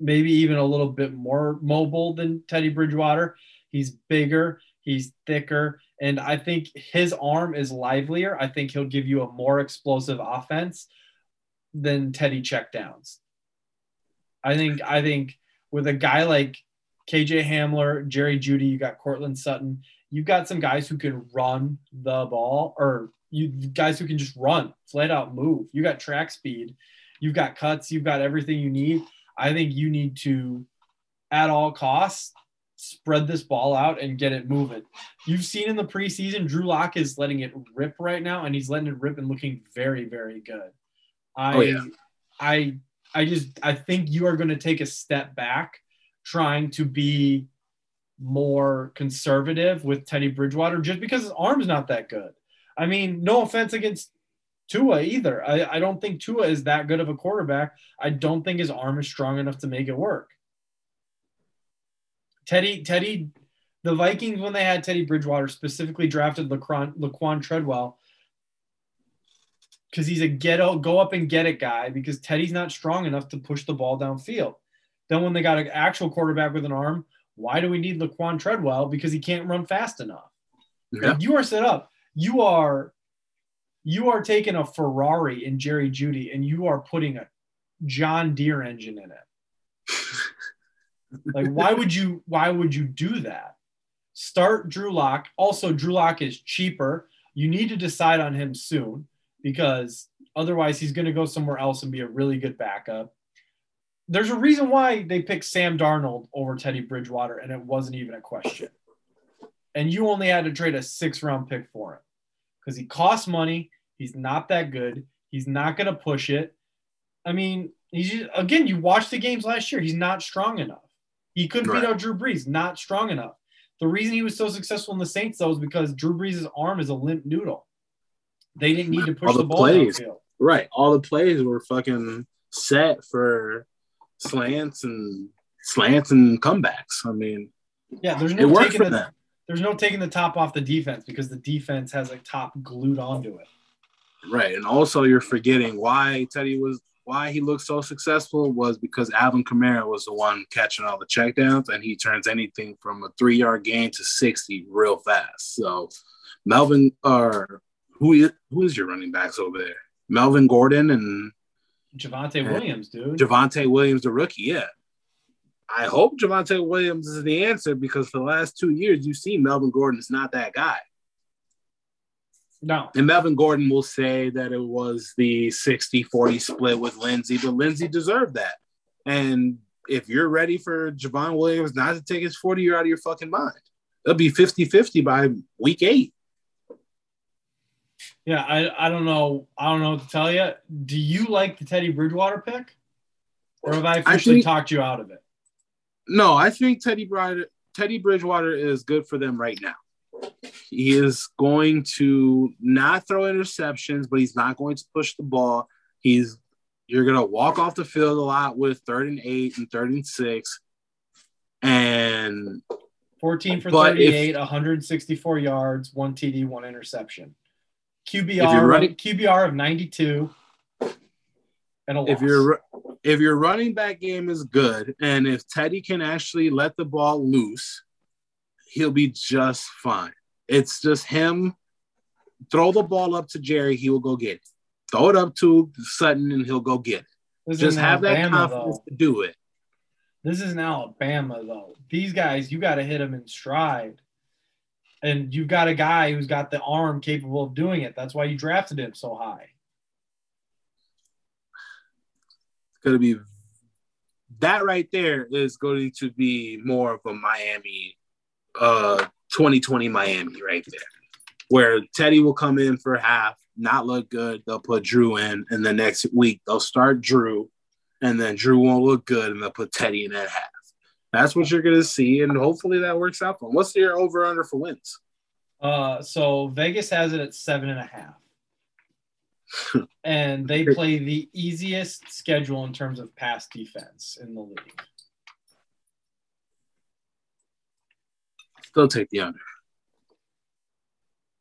maybe even a little bit more mobile than Teddy Bridgewater. He's bigger, he's thicker, and I think his arm is livelier. I think he'll give you a more explosive offense than Teddy checkdowns. I think I think with a guy like KJ Hamler, Jerry Jeudy, you got Courtland Sutton, you've got some guys who can run the ball or you guys who can just run, flat out move. You got track speed, you've got cuts, you've got everything you need. I think you need to at all costs spread this ball out and get it moving. You've seen in the preseason, Drew Lock is letting it rip right now, and he's letting it rip and looking very, very good. I, Oh, yeah. I, I just, I think you are going to take a step back, trying to be more conservative with Teddy Bridgewater, just because his arm's not that good. I mean, no offense against Tua either. I, I don't think Tua is that good of a quarterback. I don't think his arm is strong enough to make it work. Teddy, Teddy, the Vikings when they had Teddy Bridgewater specifically drafted Laquan, Laquan Treadwell because he's a get out, go up and get it guy because Teddy's not strong enough to push the ball downfield. Then when they got an actual quarterback with an arm, why do we need Laquan Treadwell? Because he can't run fast enough. Yeah. You are set up. You are you are taking a Ferrari in Jerry Jeudy and you are putting a John Deere engine in it. <laughs> Like, why would you? Why would you do that? Start Drew Lock. Also, Drew Lock is cheaper. You need to decide on him soon because otherwise, he's going to go somewhere else and be a really good backup. There's a reason why they picked Sam Darnold over Teddy Bridgewater, and it wasn't even a question. and you only had to trade a six round pick for him because he costs money. He's not that good. He's not going to push it. I mean, he's just, again, you watched the games last year. He's not strong enough. He couldn't Right. beat out Drew Brees. Not strong enough. The reason he was so successful in the Saints though is because Drew Brees' arm is a limp noodle. They didn't need to push All the, the ball plays. downfield. Right. All the plays were fucking set for slants and slants and comebacks. I mean, Yeah, there's it no worked taking for the, them. there's no taking the top off the defense because the defense has a top glued onto it. Right. And also you're forgetting why Teddy was why he looked so successful was because Alvin Kamara was the one catching all the checkdowns and he turns anything from a three yard gain to 60 real fast. So Melvin or who is who is your running backs over there? Melvin Gordon and Javonte. Williams, dude. Javonte Williams, the rookie. Yeah. I hope Javonte Williams is the answer because for the last two years, you see Melvin Gordon is not that guy. no, And Melvin Gordon will say that it was the 60 40 split with Lindsay, but Lindsay deserved that. And if you're ready for Javon Williams not to take his 40 year out of your fucking mind, it'll be 50 50 by week eight. Yeah, I, I don't know. I don't know what to tell you. Do you like the Teddy Bridgewater pick, or have I officially think- talked you out of it? No, I think Teddy, Brid- Teddy Bridgewater is good for them right now. He is going to not throw interceptions, but he's not going to push the ball. He's you're gonna walk off the field a lot with third and eight and third and six. And 14 for But if- 38, 164 yards, one TD, one interception. QBR, running- QBR of 92, and a loss. if your if your running back game is good and if Teddy can actually let the ball loose, he'll be just fine. It's just him throw the ball up to Jerry, he will go get it. Throw it up to Sutton and he'll go get it. This Just have that Alabama, confidence though. to do it. This isn't Alabama, though. These guys, you got to hit them in stride. And you've got a guy who's got the arm capable of doing it. That's why you drafted him so high. It's gonna be that right there is going to be more of a Miami uh 2020 Miami right there. Where Teddy will come in for half, not look good, they'll put Drew in, and the next week they'll start Drew, and then Drew won't look good, and they'll put Teddy in at half. That's what you're gonna see, and hopefully that works out for them. What's your over under for wins? Uh, so Vegas has it at seven and a half. <laughs> and they play the easiest schedule in terms of pass defense in the league. Still take the under.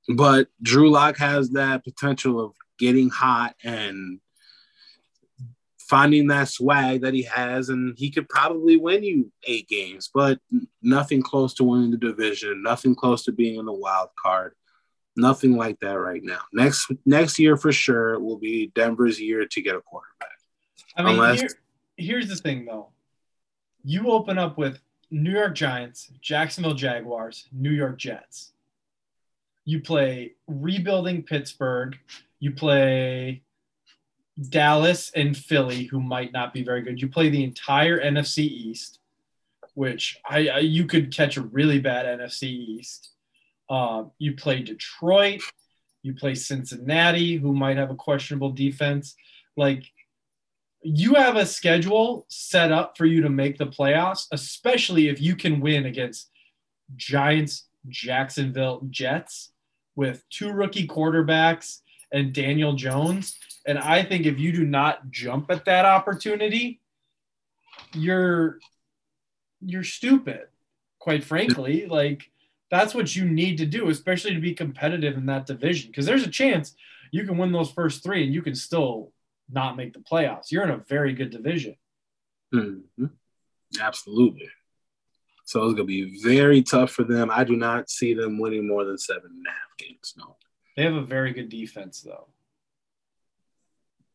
But Drew Lock has that potential of getting hot and finding that swag that he has, and he could probably win you eight games, but nothing close to winning the division, nothing close to being in the wild card, nothing like that right now. Next next year for sure will be Denver's year to get a quarterback. I mean, Unless- here, here's the thing, though. You open up with New York Giants, Jacksonville Jaguars, New York Jets. You play rebuilding Pittsburgh. You play Dallas and Philly, who might not be very good. You play the entire NFC East, which I, I you could catch a really bad NFC East. Um, you play Detroit. You play Cincinnati, who might have a questionable defense. Like you have a schedule set up for you to make the playoffs, especially if you can win against Giants, Jacksonville Jets with two rookie quarterbacks and Daniel Jones. And I think if you do not jump at that opportunity, you're you're stupid, quite frankly. Like that's what you need to do, especially to be competitive in that division. Because there's a chance you can win those first three and you can still not make the playoffs. You're in a very good division. Mhm. Absolutely. So it's gonna be very tough for them. I do not see them winning more than seven and a half games. No. They have a very good defense, though.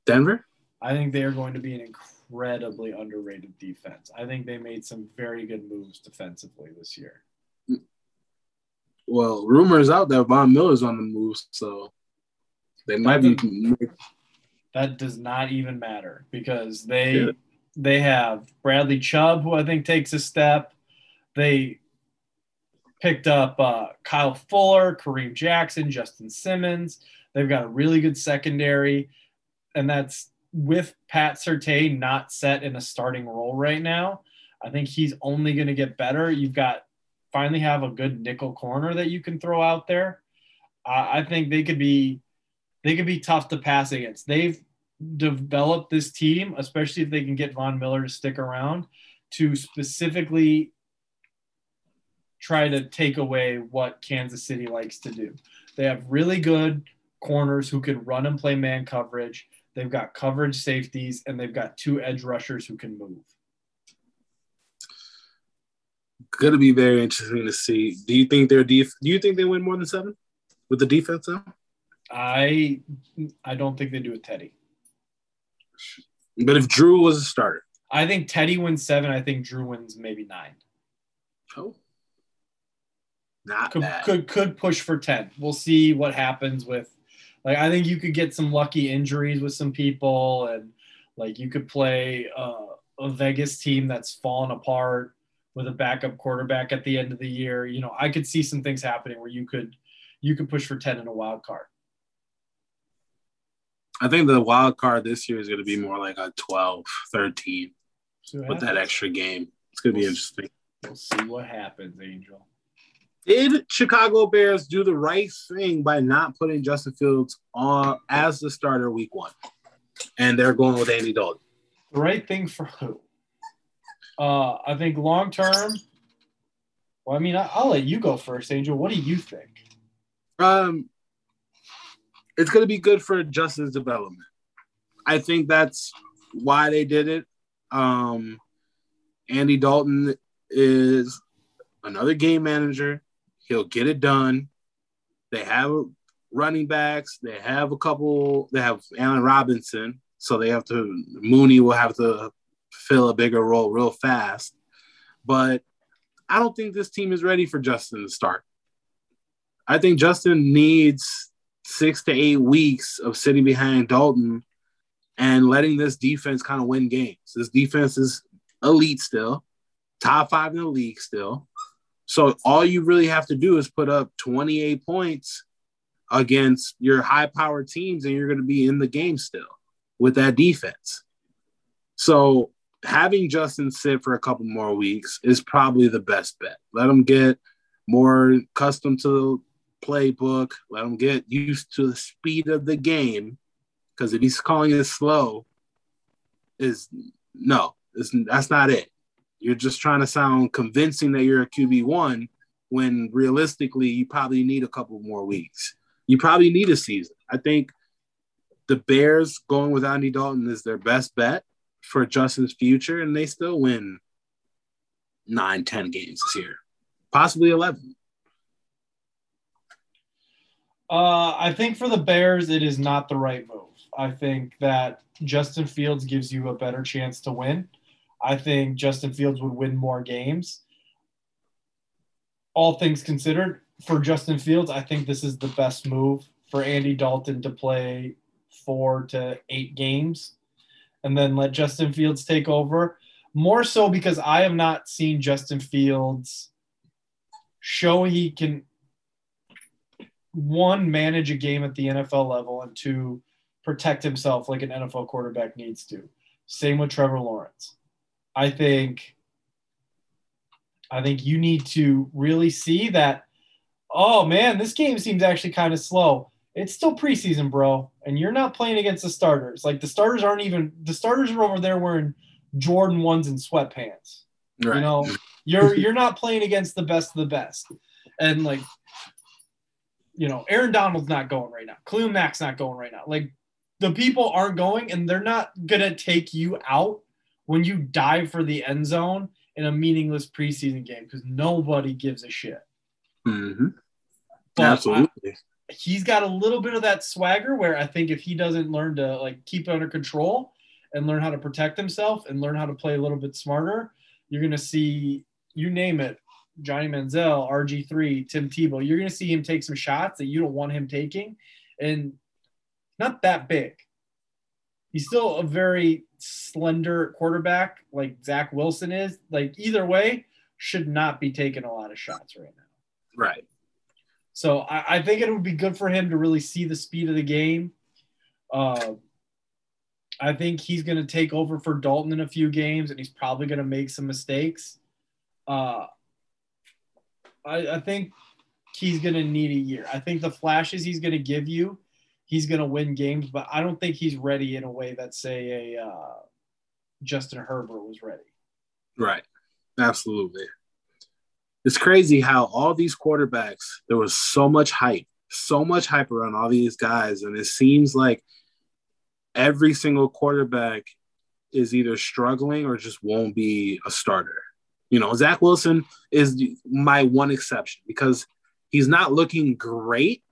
Denver? I think they are going to be an incredibly underrated defense. I think they made some very good moves defensively this year. Well, rumors out that Von Miller's on the move, so they might be. That does not even matter because they Yeah. they have Bradley Chubb, who I think takes a step. They picked up uh, Kyle Fuller, Kareem Jackson, Justin Simmons. They've got a really good secondary, and that's with Pat Surtain not set in a starting role right now. I think he's only going to get better. You've got finally have a good nickel corner that you can throw out there. Uh, I think they could be they could be tough to pass against. They've developed this team, especially if they can get Von Miller to stick around, to specifically try to take away what Kansas City likes to do. They have really good corners who can run and play man coverage. They've got coverage safeties, and they've got two edge rushers who can move. Going to be very interesting to see. Do you think they're def- Do you think they win more than seven with the defense now? I I don't think they do with Teddy. But if Drew was a starter, I think Teddy wins seven. I think Drew wins maybe nine. oh, not Could bad. could could push for ten. We'll see what happens with. Like I think you could get some lucky injuries with some people, and like you could play uh, a Vegas team that's fallen apart with a backup quarterback at the end of the year. You know, I could see some things happening where you could you could push for ten in a wild card. I think the wild card this year is going to be more like a 12, 13 with that extra game. It's going to be interesting. We'll see what happens, Angel. Did Chicago Bears do the right thing by not putting Justin Fields on as the starter week one? And they're going with Andy Dalton. The right thing for who? Uh, I think long term. Well, I mean, I, I'll let you go first, Angel. What do you think? Um, it's going to be good for Justin's development. I think that's why they did it. Um, Andy Dalton is another game manager. He'll get it done. They have running backs. They have a couple. They have Allen Robinson, so they have to. Mooney will have to fill a bigger role real fast. But I don't think this team is ready for Justin to start. I think Justin needs six to eight weeks of sitting behind Dalton and letting this defense kind of win games. This defense is elite still, top five in the league still. So all you really have to do is put up 28 points against your high powered teams, and you're going to be in the game still with that defense. So having Justin sit for a couple more weeks is probably the best bet. Let him get more accustomed to the playbook. Let him get used to the speed of the game. Because if he's calling it slow, is no, that's not it. You're just trying to sound convincing that you're a QB one when realistically you probably need a couple more weeks. You probably need a season. I think the Bears going with Andy Dalton is their best bet for Justin's future, and they still win nine, ten games this year, possibly eleven. Uh, I think for the Bears, it is not the right move. I think that Justin Fields gives you a better chance to win. I think Justin Fields would win more games. All things considered, for Justin Fields, I think this is the best move for Andy Dalton to play four to eight games and then let Justin Fields take over. More so because I have not seen Justin Fields show he can one manage a game at the NFL level and two protect himself like an NFL quarterback needs to. Same with Trevor Lawrence. I think I think you need to really see that oh man, this game seems actually kind of slow. It's still preseason, bro, and you're not playing against the starters. Like the starters aren't even the starters are over there wearing Jordan ones and sweatpants. Right. You know, you're you're not playing against the best of the best. And like you know, Aaron Donald's not going right now. Khalil Mack's not going right now. Like the people aren't going, and they're not gonna take you out when you dive for the end zone in a meaningless preseason game because nobody gives a shit. hmm But I- Absolutely. he's got a little bit of that swagger where I think if he doesn't learn to like keep it under control and learn how to protect himself and learn how to play a little bit smarter, you're gonna see you name it, Johnny Manziel, RG3, Tim Tebow. You're gonna see him take some shots that you don't want him taking, and not that big. He's still a very slender quarterback, like Zach Wilson is. Like either way, should not be taking a lot of shots right now. Right. So I, I think it would be good for him to really see the speed of the game. Uh, I think he's going to take over for Dalton in a few games, and he's probably going to make some mistakes. Uh, I, I think he's going to need a year. I think the flashes he's going to give you, he's going to win games, but I don't think he's ready in a way that, say, a uh, Justin Herbert was ready. Right. Absolutely. It's crazy how all these quarterbacks, there was so much hype, so much hype around all these guys. And it seems like every single quarterback is either struggling or just won't be a starter. You know, Zach Wilson is my one exception because he's not looking great,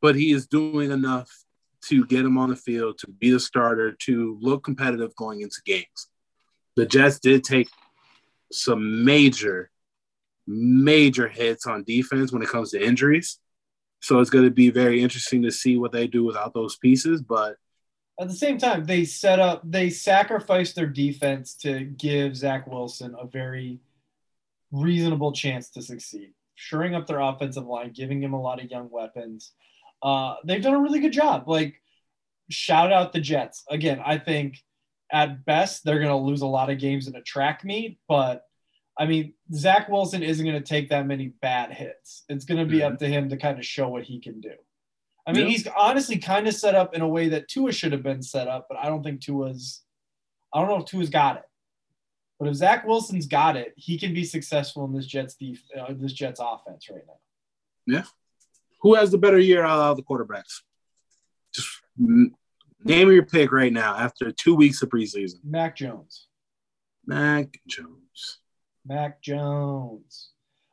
but he is doing enough to get him on the field, to be the starter, to look competitive going into games. The Jets did take some major, major hits on defense when it comes to injuries. So it's going to be very interesting to see what they do without those pieces. But At the same time, they set up, they sacrificed their defense to give Zach Wilson a very reasonable chance to succeed, shoring up their offensive line, giving him a lot of young weapons. Uh, they've done a really good job. Like, shout out the Jets. Again, I think at best they're going to lose a lot of games in a track meet, but I mean, Zach Wilson isn't going to take that many bad hits. It's going to be Mhm. up to him to kind of show what he can do. I mean, Yeah. he's honestly kind of set up in a way that Tua should have been set up, but I don't think Tua's. I don't know if Tua's got it. But if Zach Wilson's got it, he can be successful in this Jets def- uh, this Jets offense right now. Who has the better year out of the quarterbacks? Just name your pick right now after two weeks of preseason. Mac Jones. Mac Jones. Mac Jones.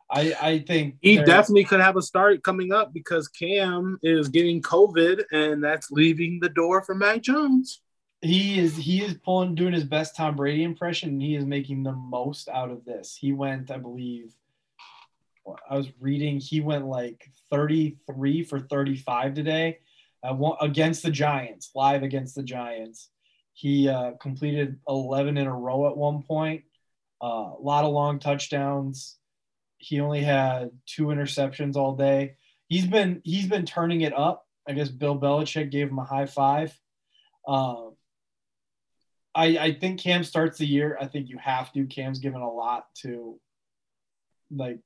I I think He definitely could have a start coming up because Cam is getting COVID and that's leaving the door for Mac Jones. he is he is pulling doing his best Tom Brady impression and he is making the most out of this. He went, I believe I was reading he went like 33 for 35 today uh, against the Giants, live against the Giants. He uh, completed 11 in a row at one point. Uh, a lot of long touchdowns. He only had two interceptions all day. He's been he's been turning it up. I guess Bill Belichick gave him a high five. Um, I, I think Cam starts the year. I think you have to. Cam's given a lot to, like,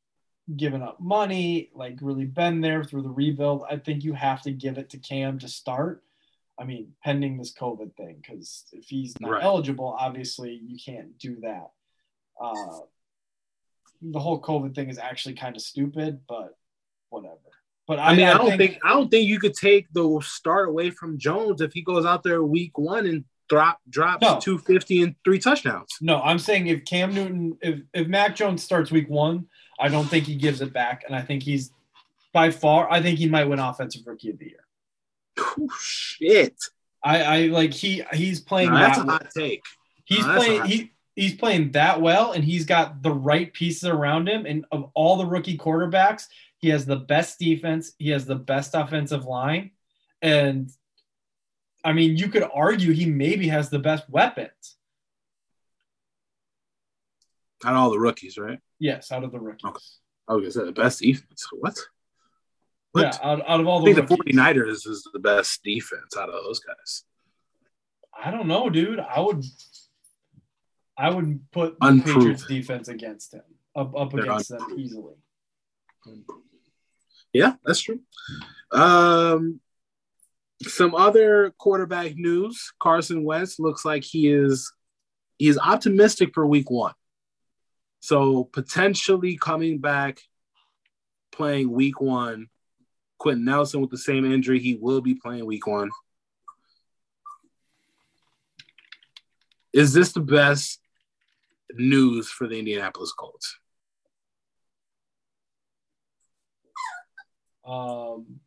giving up money, like, really been there through the rebuild. I think you have to give it to Cam to start. I mean, pending this COVID thing, because if he's not Right. eligible, obviously you can't do that. Uh, the whole COVID thing is actually kind of stupid, but whatever. But I, I mean, I, don't think, I don't think you could take the start away from Jones if he goes out there week one and drop drops No. 250 and three touchdowns. No, I'm saying if Cam Newton, if if Mac Jones starts week one, I don't think he gives it back, and I think he's by far. I think he might win Offensive Rookie of the Year. Whew, shit. I, I like he he's playing Now, that's a that. hot take. he's no, that's playing a- he he's playing that well, and he's got the right pieces around him. And of all the rookie quarterbacks, he has the best defense. He has the best offensive line, and I mean, you could argue he maybe has the best weapons. Out of all the rookies, right? Yes, out of the rookies. Okay. I was say the best defense. What? What? Yeah, out, out of all the I the think the rookies. 49ers is the best defense out of those guys. I don't know, dude. I would, I would put the Patriots defense against him, up up They're against them easily. Yeah, that's true. Um, some other quarterback news: Carson Wentz looks like he is he is optimistic for Week One, so potentially coming back, playing Week One. Quenton Nelson with the same injury, he will be playing Week One. Is this the best news for the Indianapolis Colts? Um,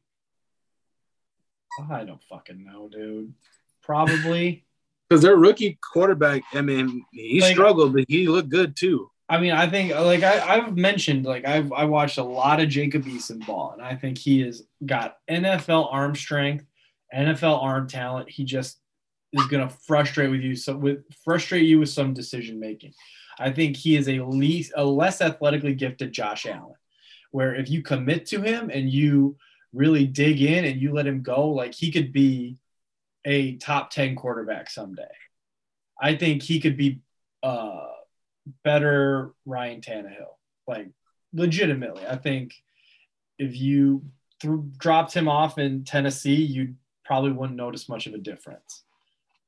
I don't fucking know, dude. Probably. <laughs> Because their rookie quarterback, I mean, he Like- struggled, but he looked good too. I mean, I think like I, I've mentioned, like I've I watched a lot of Jacob Eason ball, and I think he has got NFL arm strength, NFL arm talent. He just is gonna frustrate with you so with frustrate you with some decision making. I think he is a least a less athletically gifted Josh Allen. where if you commit to him and you really dig in and you let him go, like he could be a top 10 quarterback someday. I think he could be uh, better Ryan Tannehill. Like legitimately, I think if you threw, dropped him off in Tennessee, you probably wouldn't notice much of a difference.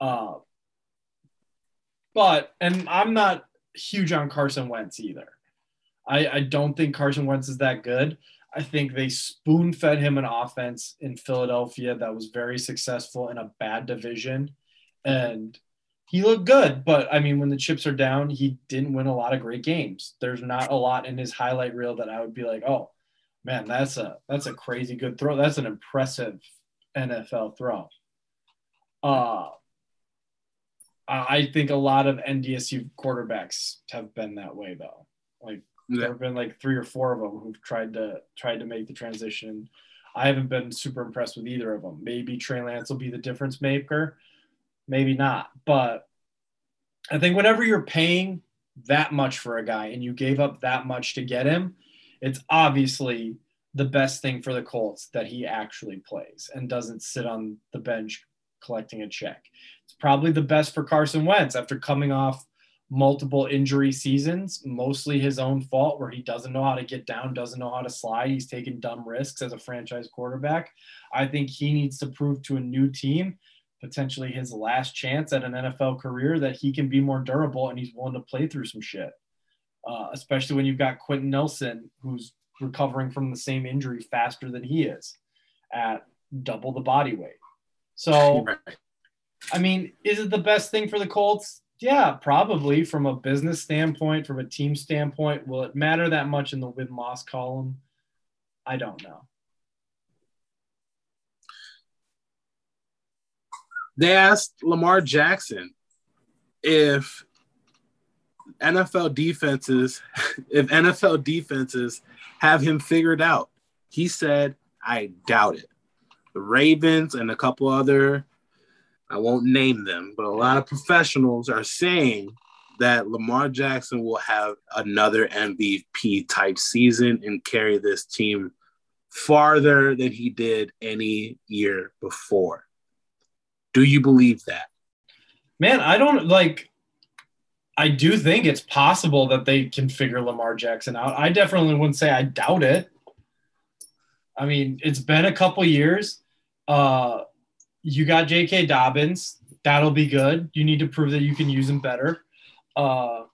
Uh, but and I'm not huge on Carson Wentz either. I, I don't think Carson Wentz is that good. I think they spoon fed him an offense in Philadelphia that was very successful in a bad division. And he looked good, but I mean, when the chips are down, he didn't win a lot of great games. There's not a lot in his highlight reel that I would be like, oh man, that's a that's a crazy good throw. That's an impressive NFL throw. Uh I think a lot of NDSU quarterbacks have been that way though. Like Yeah. there have been like three or four of them who've tried to tried to make the transition. I haven't been super impressed with either of them. Maybe Trey Lance will be the difference maker, maybe not. But I think whenever you're paying that much for a guy and you gave up that much to get him, it's obviously the best thing for the Colts that he actually plays and doesn't sit on the bench collecting a check. It's probably the best for Carson Wentz after coming off multiple injury seasons, mostly his own fault, where he doesn't know how to get down, doesn't know how to slide. He's taking dumb risks as a franchise quarterback. I think he needs to prove to a new team, potentially his last chance at an NFL career, that he can be more durable and he's willing to play through some shit. Uh, especially when you've got Quenton Nelson, who's recovering from the same injury faster than he is at double the body weight. So. I mean, is it the best thing for the Colts? Yeah, probably from a business standpoint, from a team standpoint. Will it matter that much in the win loss column? I don't know. They asked Lamar Jackson if NFL defenses, <laughs> if NFL defenses have him figured out. He said, I doubt it. The Ravens and a couple other, I won't name them, but a lot of professionals are saying that Lamar Jackson will have another MVP type season and carry this team farther than he did any year before. Do you believe that? Man, I don't like. I do think it's possible that they can figure Lamar Jackson out. I definitely wouldn't say I doubt it. I mean, it's been a couple years. Uh, you got J.K. Dobbins. That'll be good. You need to prove that you can use him better. Uh,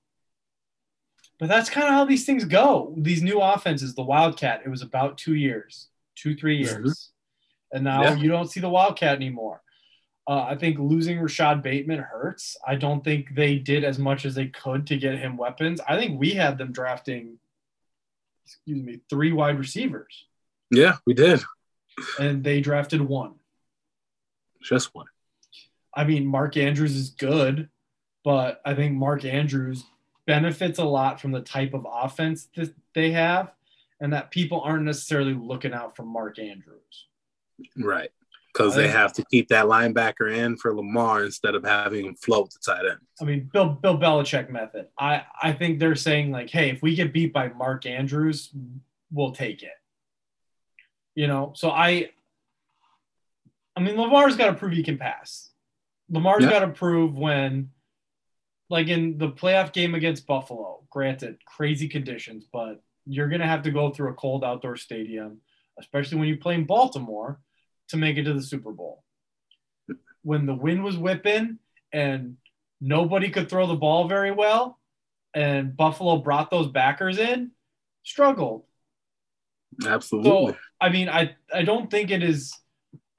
but that's kind of how these things go. These new offenses, the Wildcat, it was about two years, two, three years. And now Yeah. you don't see the Wildcat anymore. Uh, I think losing Rashod Bateman hurts. I don't think they did as much as they could to get him weapons. I think we had them drafting, excuse me, three wide receivers, Yeah, we did. and they drafted one. Just one. I mean, Mark Andrews is good, but I think Mark Andrews benefits a lot from the type of offense that they have, and that people aren't necessarily looking out for Mark Andrews. Right. Because they have to keep that linebacker in for Lamar instead of having him float the tight end. I mean, Bill Bill Belichick method. I I think they're saying like, hey, if we get beat by Mark Andrews, we'll take it. You know, so I. I mean, Lamar's got to prove he can pass. Lamar's Yeah. got to prove when, like in the playoff game against Buffalo. Granted, crazy conditions, but you're gonna have to go through a cold outdoor stadium, especially when you play in Baltimore, to make it to the Super Bowl. When the wind was whipping and nobody could throw the ball very well, and Buffalo brought those backers in, struggled. Absolutely. So, I mean, I, I don't think it is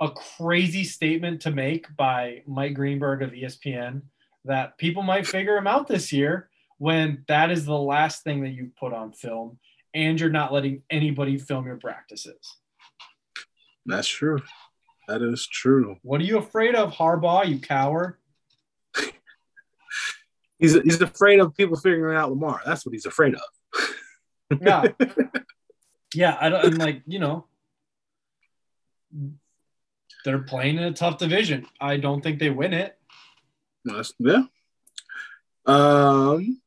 a crazy statement to make by Mike Greenberg of ESPN that people might figure him out this year when that is the last thing that you've put on film and you're not letting anybody film your practices. That's true. That is true. What are you afraid of, Harbaugh, you coward? <laughs> He's he's afraid of people figuring out Lamar. That's what he's afraid of. <laughs> Yeah. <laughs> yeah, I don't, I'm like, you know, they're playing in a tough division. I don't think they win it. That's, yeah. Um,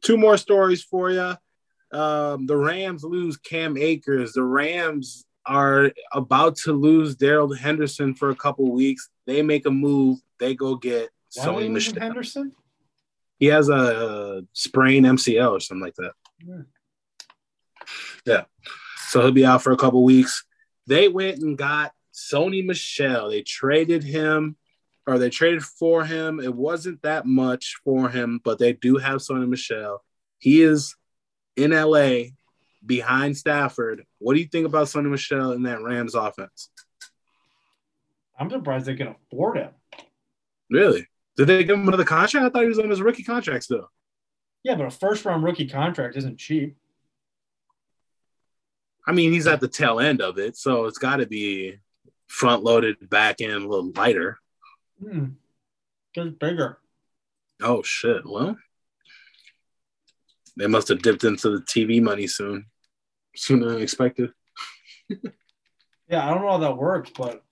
two more stories for you. Um, the Rams lose Cam Akers. The Rams are about to lose Darrell Henderson for a couple weeks. They make a move. They go get Why Sony Michel. Henderson? He has a sprain MCL or something like that. Yeah. Yeah. So he'll be out for a couple weeks. They went and got Sony Michel. They traded him or they traded for him. It wasn't that much for him, but they do have Sony Michel. He is in LA behind Stafford. What do you think about Sony Michel in that Rams offense? I'm surprised they can afford him. Really? Did they give him another contract? I thought he was on his rookie contract still. Yeah, but a first round rookie contract isn't cheap. I mean, he's at the tail end of it, so it's got to be front loaded, back end a little lighter. Hmm. Gets bigger. Oh shit! Well, they must have dipped into the TV money soon, sooner than expected. Yeah, I don't know how that works, but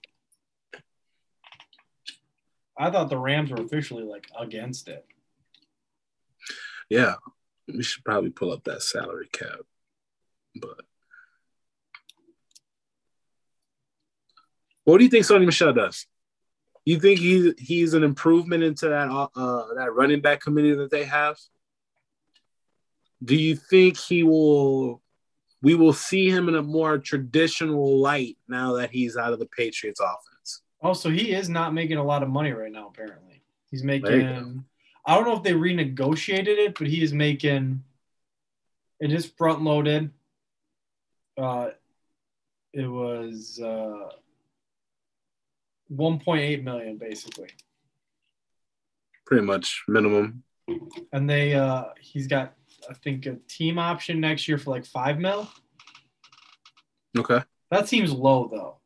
I thought the Rams were officially like against it. Yeah, we should probably pull up that salary cap, but. What do you think Sony Michel does? You think he he's an improvement into that uh, that running back committee that they have? Do you think he will? We will see him in a more traditional light now that he's out of the Patriots offense. Oh, so he is not making a lot of money right now, apparently. He's making I don't know if they renegotiated it, but he is making it is front loaded. Uh it was uh 1.8 million basically. Pretty much minimum. And they uh he's got I think a team option next year for like 5 mil. Okay. That seems low though.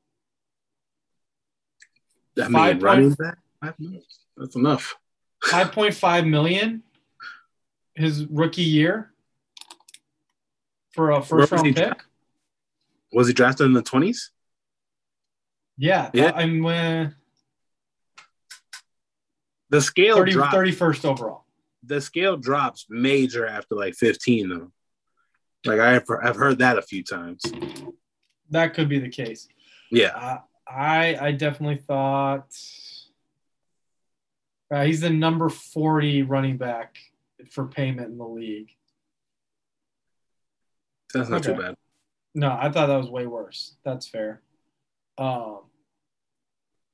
I mean, Five running point- back. five minutes. That's enough. 5.5 million his rookie year for a first round pick. Was he drafted in the twenties? Yeah, Yeah. I'm uh, The scale 30, dropped. 31st overall. The scale drops major after like fifteen though. Like I've I've heard that a few times. That could be the case. Yeah. Uh, I I definitely thought uh, he's the number 40 running back for payment in the league. That's not too bad. No, I thought that was way worse. That's fair. Um,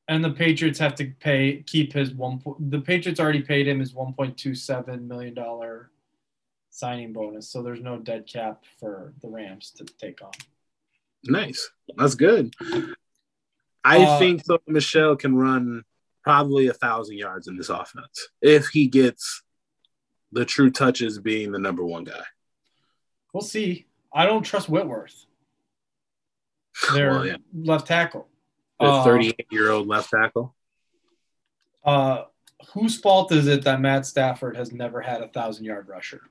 and the Patriots have to pay keep his one. The Patriots already paid him his 1.27 million dollar signing bonus, so there's no dead cap for the Rams to take on. Nice. That's good. I Uh, think so Michel can run probably a thousand yards in this offense if he gets the true touches being the number one guy. We'll see. I don't trust Whitworth. Their Well, yeah. left tackle. The Uh, 38 year old left tackle. Uh, whose fault is it that Matt Stafford has never had a thousand yard rusher?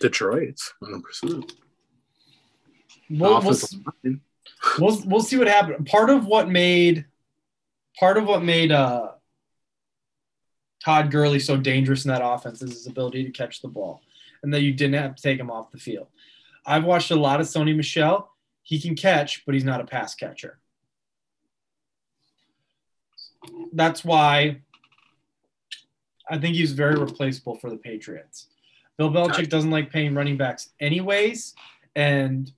Detroit's 100%. We'll, we'll, we'll, we'll see what happens. Part of what made part of what made uh, Todd Gurley so dangerous in that offense is his ability to catch the ball, and that you didn't have to take him off the field. I've watched a lot of Sony Michel. He can catch, but he's not a pass catcher. That's why I think he's very replaceable for the Patriots. Bill Belichick doesn't like paying running backs anyways, and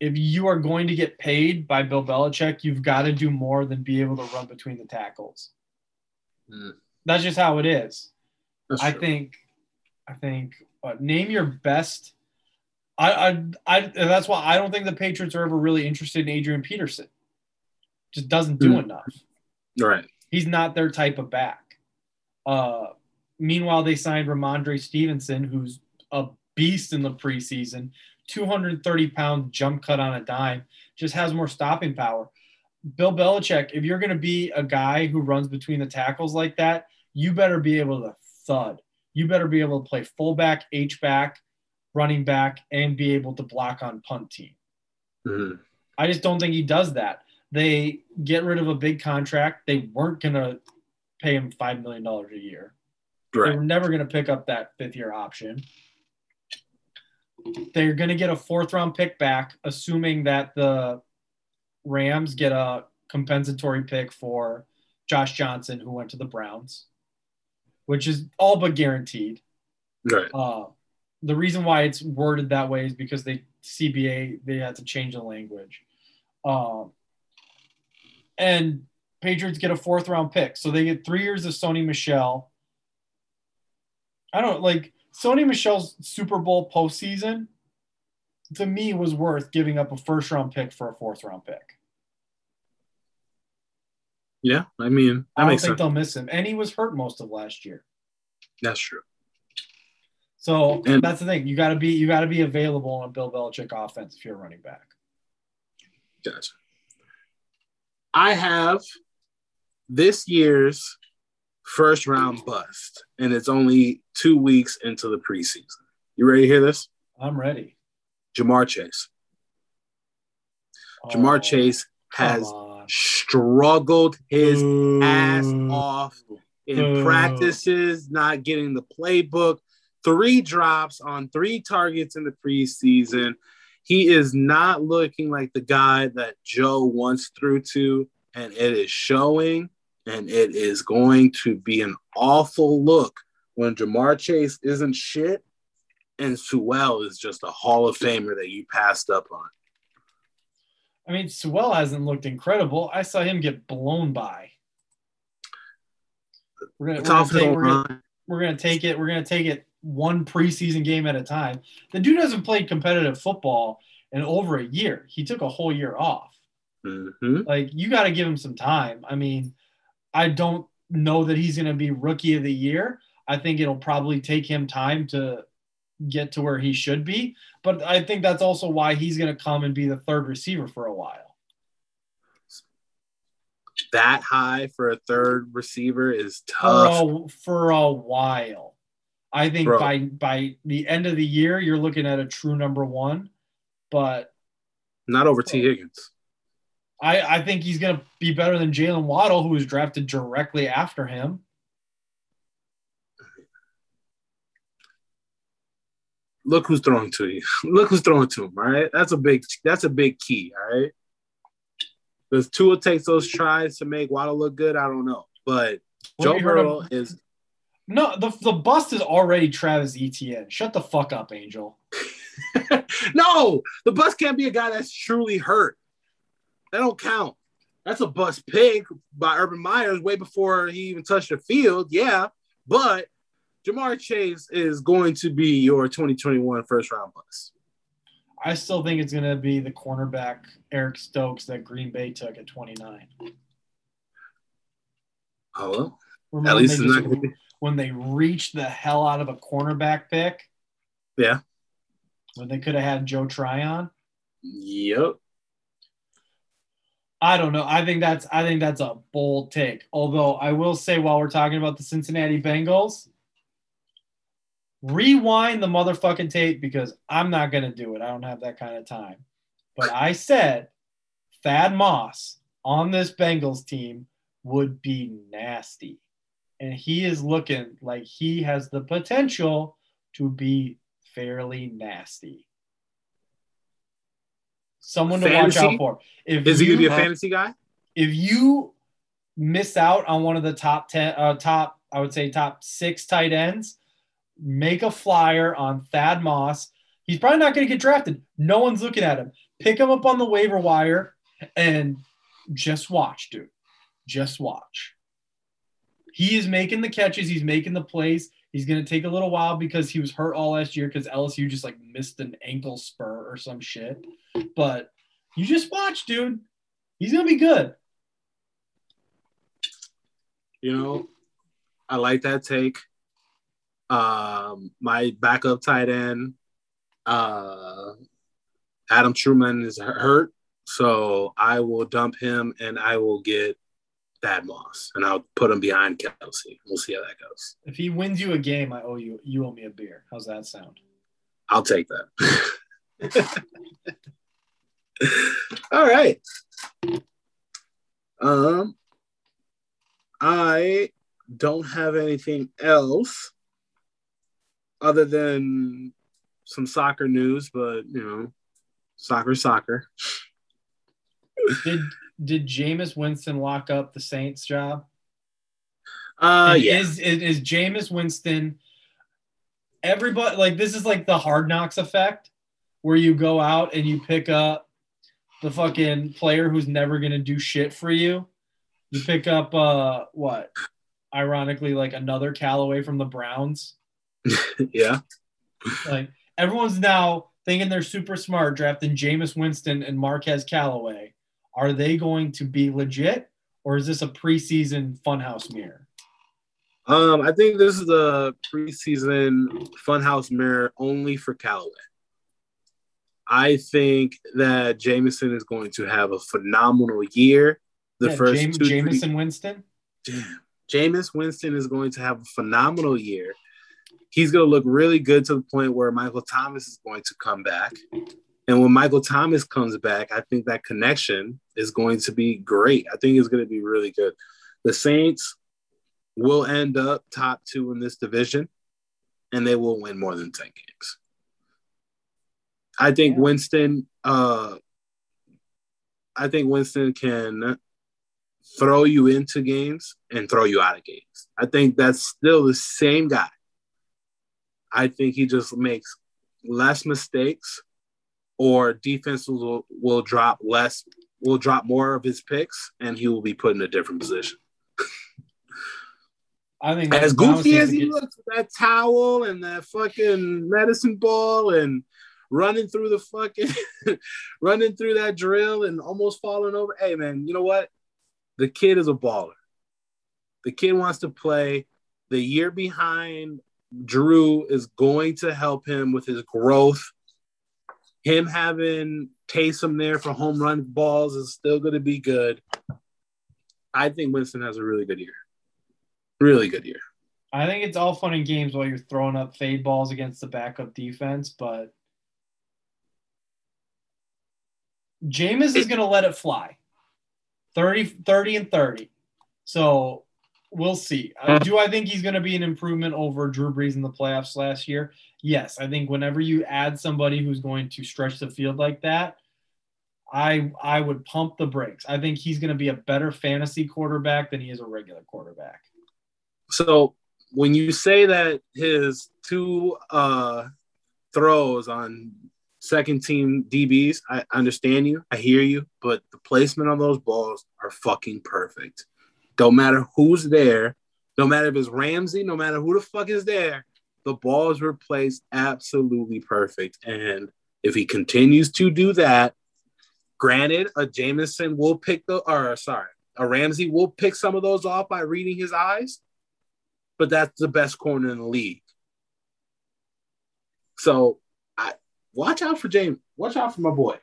if you are going to get paid by Bill Belichick, you've got to do more than be able to run between the tackles. Mm. That's just how it is. That's I true. think, I think, uh, name your best. I, I, I, that's why I don't think the Patriots are ever really interested in Adrian Peterson. Just doesn't do Hmm. enough. Right. He's not their type of back. Uh, meanwhile, they signed Rhamondre Stevenson, who's a beast in the preseason, 230 pound jump cut on a dime, just has more stopping power. Bill Belichick, if you're going to be a guy who runs between the tackles like that, you better be able to thud. You better be able to play fullback, H back, running back, and be able to block on punt team. Mhm. I just don't think he does that. They get rid of a big contract. They weren't going to pay him $5 million a year. They Right. were never going to pick up that fifth year option. they're going to get a fourth round pick back, assuming that the Rams get a compensatory pick for Josh Johnson, who went to the Browns, which is all but guaranteed. Right. Uh, the reason why it's worded that way is because they CBA they had to change the language, um, and Patriots get a fourth round pick, so they get three years of Sony Michel. I don't like Sony Michel's Super Bowl postseason. To me, was worth giving up a first round pick for a fourth round pick. Yeah. I mean, I don't think sense. they'll miss him, and he was hurt most of last year. That's true. So And- that's the thing. You got to be you got to be available on a Bill Belichick offense if you're a running back. Gotcha. I have this year's first round bust, and it's only two weeks into the preseason. You ready to hear this? I'm ready. Ja'Marr Chase. Ja'Marr Oh, Chase has struggled his Boo. ass off in Boo. practices, not getting the playbook, three drops on three targets in the preseason. He is not looking like the guy that Joe once threw to, and it is showing, and it is going to be an awful look when Ja'Marr Chase isn't shit and Sewell is just a Hall of Famer that you passed up on. I mean, Sewell hasn't looked incredible. I saw him get blown by. We're gonna, we're gonna, take, we're, gonna, we're gonna take it. We're gonna take it one preseason game at a time. The dude hasn't played competitive football in over a year. He took a whole year off. Mhm. Like you got to give him some time. I mean, I don't know that he's going to be rookie of the year. I think it'll probably take him time to get to where he should be, but I think that's also why he's going to come and be the third receiver for a while. That high for a third receiver is For tough. a, for a while. I think Bro. by by the end of the year you're looking at a true number 1, but Not over T. Higgins. I, I think he's going to be better than Jaylen Waddle, who was drafted directly after him. Look who's throwing to you. <laughs> Look who's throwing to him. All right, that's a big. That's a big key. All right. Does Tua takes those tries to make Waddle look good? I don't know, but Well, Joe Burrow is. No, the the bust is already Travis Etienne. Shut the fuck up, Angel. <laughs> no, the bus can't be a guy that's truly hurt. That don't count. That's a bust pick by Urban Myers way before he even touched the field. Yeah, but Ja'Marr Chase is going to be your 2021 first round bust. I still think it's gonna be the cornerback Eric Stokes that Green Bay took at 29. Oh well. Remember At least it's not going to be. When they reached the hell out of a cornerback pick Yeah. when they could have had Joe Tryon. Yep. I don't know. I think that's I think that's a bold take. Although I will say while we're talking about the Cincinnati Bengals, rewind the motherfucking tape because I'm not gonna do it. I don't have that kind of time. But I said Thad Moss on this Bengals team would be nasty. And he is looking like he has the potential to be fairly nasty. Someone to watch out for. If Is he going to be a fantasy guy? if you miss out on one of the top 10 uh, top i would say top six tight ends make a flyer on thad moss he's probably not going to get drafted no one's looking at him pick him up on the waiver wire and just watch dude just watch he is making the catches. He's making the plays. He's going to take a little while because he was hurt all last year because lsu just like missed an ankle spur or some shit. But you just watch dude. He's going to be good. You know, I like that take. Um, my backup tight end, uh, Adam Trautman is hurt, so I will dump him and I will get Thad Moss and I'll put him behind Kelce. We'll see how that goes. If he wins you a game, I owe you. You owe me a beer. How's that sound? I'll take that. <laughs> All right. Um, I don't have anything else other than some soccer news, but you know, soccer, soccer. Did did Jameis Winston lock up the Saints job? Uh, And yeah. Is, is is Jameis Winston? Everybody like this is like the hard knocks effect, where you go out and you pick up the fucking player who's never gonna do shit for you. You pick up uh what? Ironically, like another Callaway from the Browns. <laughs> yeah. Like everyone's now thinking they're super smart, drafting Jameis Winston and Marquez Callaway. Are they going to be legit, or is this a preseason funhouse mirror? Um, I think this is a preseason funhouse mirror only for Callaway. I think that Jameson is going to have a phenomenal year. The Yeah, first Jame- two, three- Jameson Winston. Damn. Jameis Winston is going to have a phenomenal year. He's going to look really good to the point where Michael Thomas is going to come back. And when Michael Thomas comes back, I think that connection is going to be great. I think it's going to be really good. The Saints will end up top two in this division, and they will win more than 10 games. I think Yeah. Winston, uh, I think Winston can throw you into games and throw you out of games. I think that's still the same guy. I think he just makes less mistakes or defenses will, will drop less, will drop more of his picks and he will be put in a different position. I think As goofy as he get- looks with that towel and that fucking medicine ball and running through the fucking <laughs> running through that drill and almost falling over. Hey man, you know what? The kid is a baller. The kid wants to play. The year behind Drew is going to help him with his growth. Him having Taysom there for home run balls is still going to be good. I think Winston has a really good year. Really good year. I think it's all fun and games while you're throwing up fade balls against the backup defense, but Jameis is going to let it fly. 30, 30 and 30. So we'll see. Uh, do I think he's going to be an improvement over Drew Brees in the playoffs last year? Yes. I think whenever you add somebody who's going to stretch the field like that, I I would pump the brakes. I think he's going to be a better fantasy quarterback than he is a regular quarterback. So when you say that his two uh, throws on second team DBs, I understand you. I hear you, but the placement on those balls are fucking perfect. Don't matter who's there, no matter if it's Ramsey, no matter who the fuck is there, the balls were placed absolutely perfect. And if he continues to do that, granted, a Jameson will pick the, or sorry, a Ramsey will pick some of those off by reading his eyes but that's the best corner in the league. So I watch out for James. Watch out for my boy.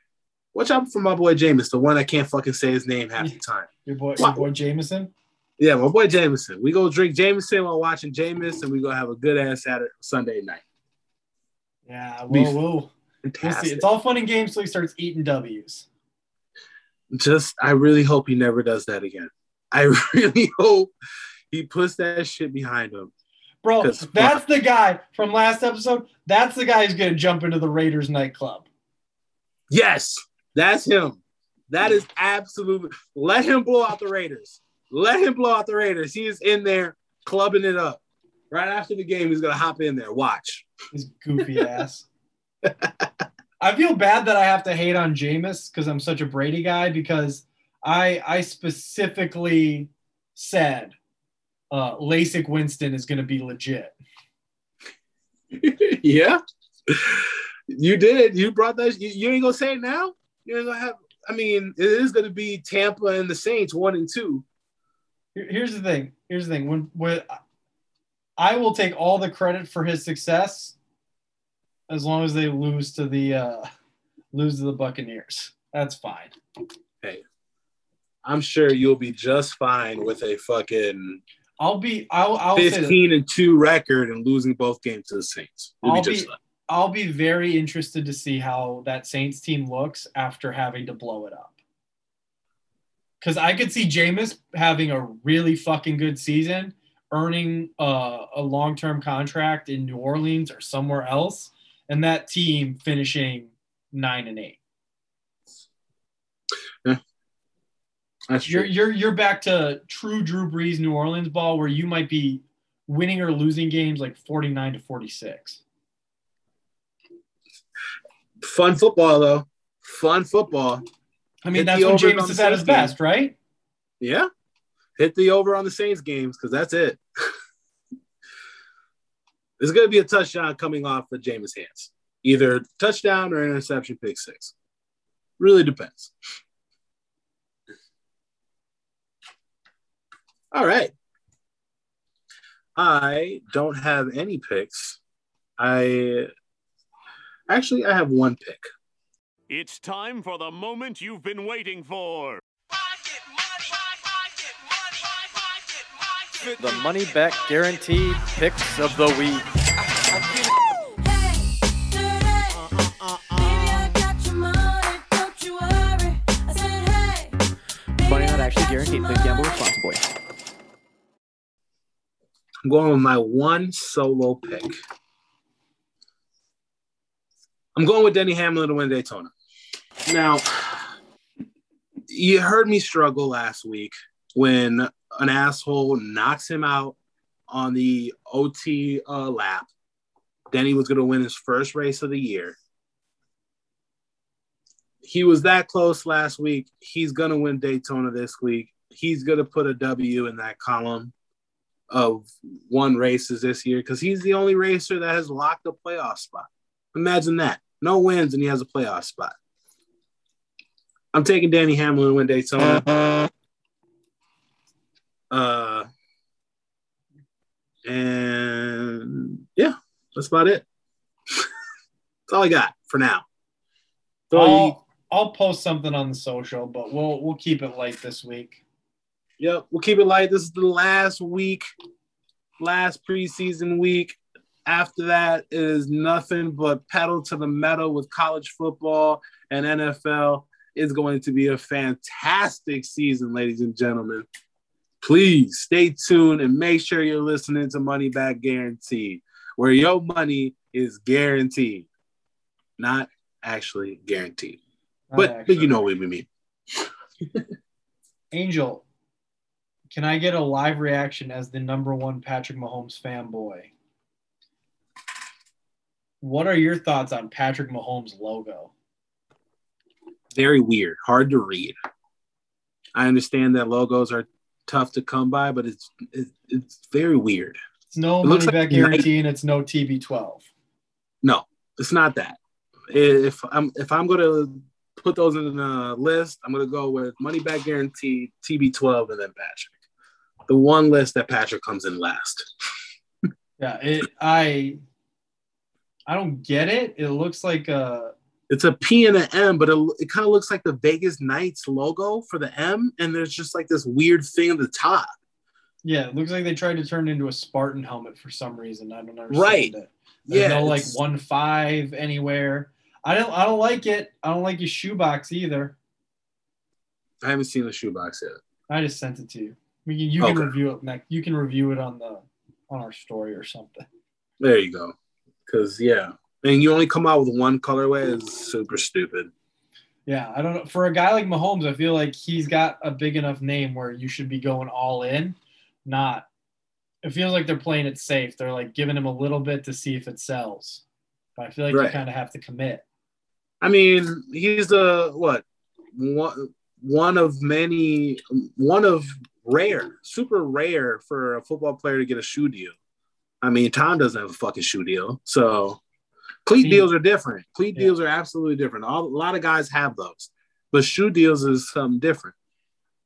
Watch out for my boy James, the one I can't fucking say his name half the time. Your boy, your boy Jameson. Yeah, my boy Jameson. We go drink Jameson while watching Jameis, and we go have a good ass Saturday Sunday night. Yeah, we'll, we'll, we'll see. It's all fun and games till he starts eating W's. Just I really hope he never does that again. I <laughs> really hope he puts that shit behind him. Bro, that's the guy from last episode. That's the guy who's going to jump into the Raiders nightclub. Yes, that's him. That is absolutely. Let him blow out the Raiders. Let him blow out the Raiders. He is in there clubbing it up. Right after the game, he's gonna hop in there. Watch. His goofy ass. I feel bad that I have to hate on Jameis because I'm such a Brady guy because I I specifically said uh, LASIK Winston is going to be legit. <laughs> yeah, you did. You brought that. You, you ain't gonna say it now. You ain't gonna have. I mean, it is gonna be Tampa and the Saints one and two. Here- Here's the thing. Here's the thing. When when I will take all the credit for his success, as long as they lose to the uh, lose to the Buccaneers. That's fine. Hey, I'm sure you'll be just fine with a fucking I'll be. I'll. I'll say this. 15 and two record and losing both games to the Saints. You'll I'll be just be- I'll be very interested to see how that Saints team looks after having to blow it up. Because I could see Jameis having a really fucking good season, earning uh, a long term contract in New Orleans or somewhere else, and that team finishing nine and eight. That's You're true. you're you're back to true Drew Brees New Orleans ball where you might be winning or losing games like 49 to 46. Fun football though. Fun football. I mean, Hit that's when James on Jameis the is at his game. best, right? Yeah. Hit the over on the Saints games because that's it. There's going to be a touchdown coming off of Jameis' hands. Either touchdown or interception, pick six. Really depends. All right. I don't have any picks. I actually I have one pick. It's time for the moment you've been waiting for. The money back guarantee picks of the week. Money not actually guaranteed. Please gamble responsibly. I'm going with my one solo pick. I'm going with Denny Hamlin to win Daytona. Now, you heard me struggle last week when an asshole knocks him out on the OT uh, lap. Denny was going to win his first race of the year. He was that close last week. He's going to win Daytona this week. He's going to put a W in that column of one races this year because he's the only racer that has locked a playoff spot. Imagine that. No wins and he has a playoff spot. I'm taking Danny Hamlin to win Daytona. Uh, and yeah, that's about it. <laughs> that's all I got for now. So I'll, I'll post something on the social, but we'll we'll keep it light this week. Yep, we'll keep it light. This is the last week, last preseason week. After that is nothing but pedal to the metal with college football and NFL. It's going to be a fantastic season, ladies and gentlemen. Please stay tuned and make sure you're listening to Money Back Guaranteed, where your money is guaranteed, not actually guaranteed. Not But, but you know what we mean. <laughs> Angel, can I get a live reaction as the number one Patrick Mahomes fanboy? What are your thoughts on Patrick Mahomes' logo? Very weird, hard to read. I understand that logos are tough to come by, but it's it's, it's very weird. It's no It money like back Nike. guarantee and it's no TB12. No, it's not that. If I'm if I'm gonna put those in a list, I'm gonna go with money back guarantee, TB12, and then Patrick. The one list that Patrick comes in last. Yeah, it I I don't get it. It looks like a It's a P and an M, but it, it kind of looks like the Vegas Knights logo for the M, and there's just like this weird thing at the top. yeah, it looks like they tried to turn it into a Spartan helmet for some reason. I don't understand Right. it. There's Yeah, no like one five anywhere. I don't I don't like it. I don't like your shoebox either. I haven't seen the shoebox yet. I just sent it to you. We can, you can Okay. review it next. You can review it on the on our story or something. There you go. Because yeah, and you only come out with one colorway is super stupid. Yeah, I don't know. For a guy like Mahomes, I feel like he's got a big enough name where you should be going all in. Not. It feels like they're playing it safe. They're like giving him a little bit to see if it sells. But I feel like you kind of have to commit. I mean, he's the what one one of many one of rare, super rare for a football player to get a shoe deal. I mean, Tom doesn't have a fucking shoe deal, so cleat See- deals are different. Cleat Yeah. deals are absolutely different. All, a lot of guys have those, but shoe deals is something different.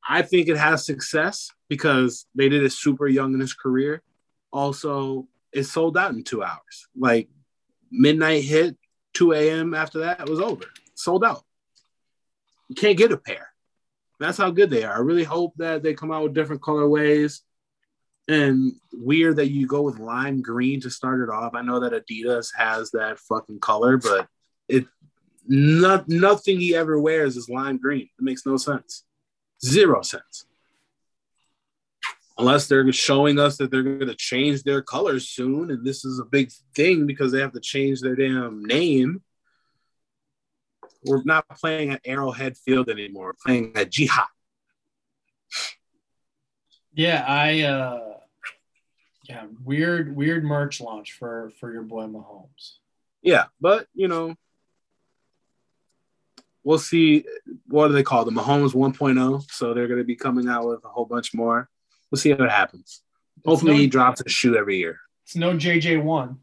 I think it has success because they did it super young in his career. Also, it sold out in two hours. Like midnight hit, 2 a.m. after that, it was over. Sold out. You can't get a pair. That's how good they are. I really hope that they come out with different colorways. And weird that you go with lime green to start it off. I know that Adidas has that fucking color, but it not nothing he ever wears is lime green. It makes no sense. Zero sense. unless they're showing us that they're going to change their colors soon, and this is a big thing because they have to change their damn name. We're not playing at Arrowhead Field anymore. We're playing at GEHA. Yeah, I uh yeah, weird weird merch launch for for your boy Mahomes. Yeah, but you know, we'll see. What do they call the Mahomes 1.0? So they're going to be coming out with a whole bunch more. We'll see what happens. Hopefully, no- he drops a shoe every year. It's no JJ one.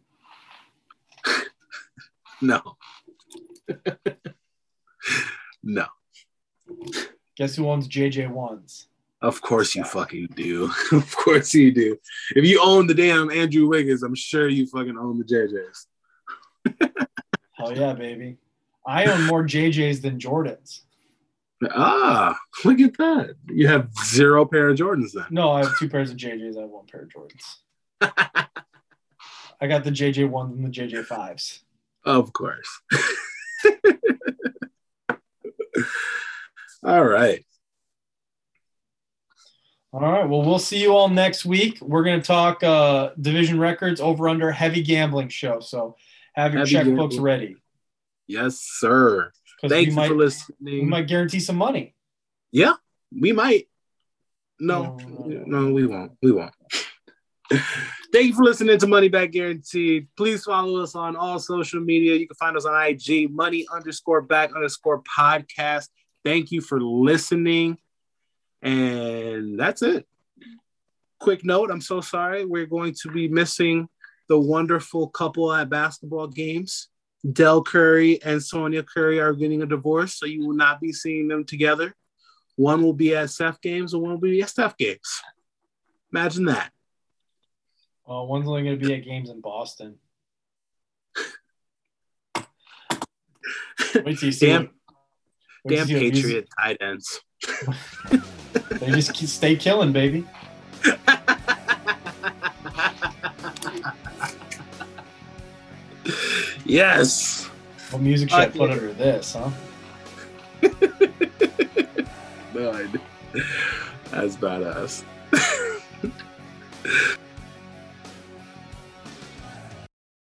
<laughs> No, <laughs> no. Guess who owns JJ ones? Of course you fucking do. <laughs> of course you do. If you own the damn Andrew Wiggins, I'm sure you fucking own the JJs. <laughs> Hell yeah, baby. I own more JJs than Jordans. Ah, look at that. You have zero pair of Jordans then. No, I have two pairs of JJs. I have one pair of Jordans. <laughs> I got the JJ ones and the JJ fives. Of course. All right. All right. Well, we'll see you all next week. We're going to talk uh, division records over under heavy gambling show. So have your Heavy checkbooks gambling. ready Yes, sir. Thank you might, for listening. we might guarantee some money. Yeah, we might. No, No, no, no, we won't. We won't. <laughs> Thank you for listening to Money Back Guaranteed. Please follow us on all social media. You can find us on IG, money underscore back underscore podcast. Thank you for listening. And that's it. Quick note I'm so sorry. We're going to be missing the wonderful couple at basketball games. Del Curry and Sonya Curry are getting a divorce, so you will not be seeing them together. One will be at Seth games and one will be at Steph games. Imagine that. Uh, one's only going to be at games in Boston. <laughs> Wait till you see. Damn- what- wait till Damn you see what music- Patriot tight ends. <laughs> They just stay killing, baby. yes. What music should I Uh, put under this, huh? <laughs> None. That's badass. <laughs>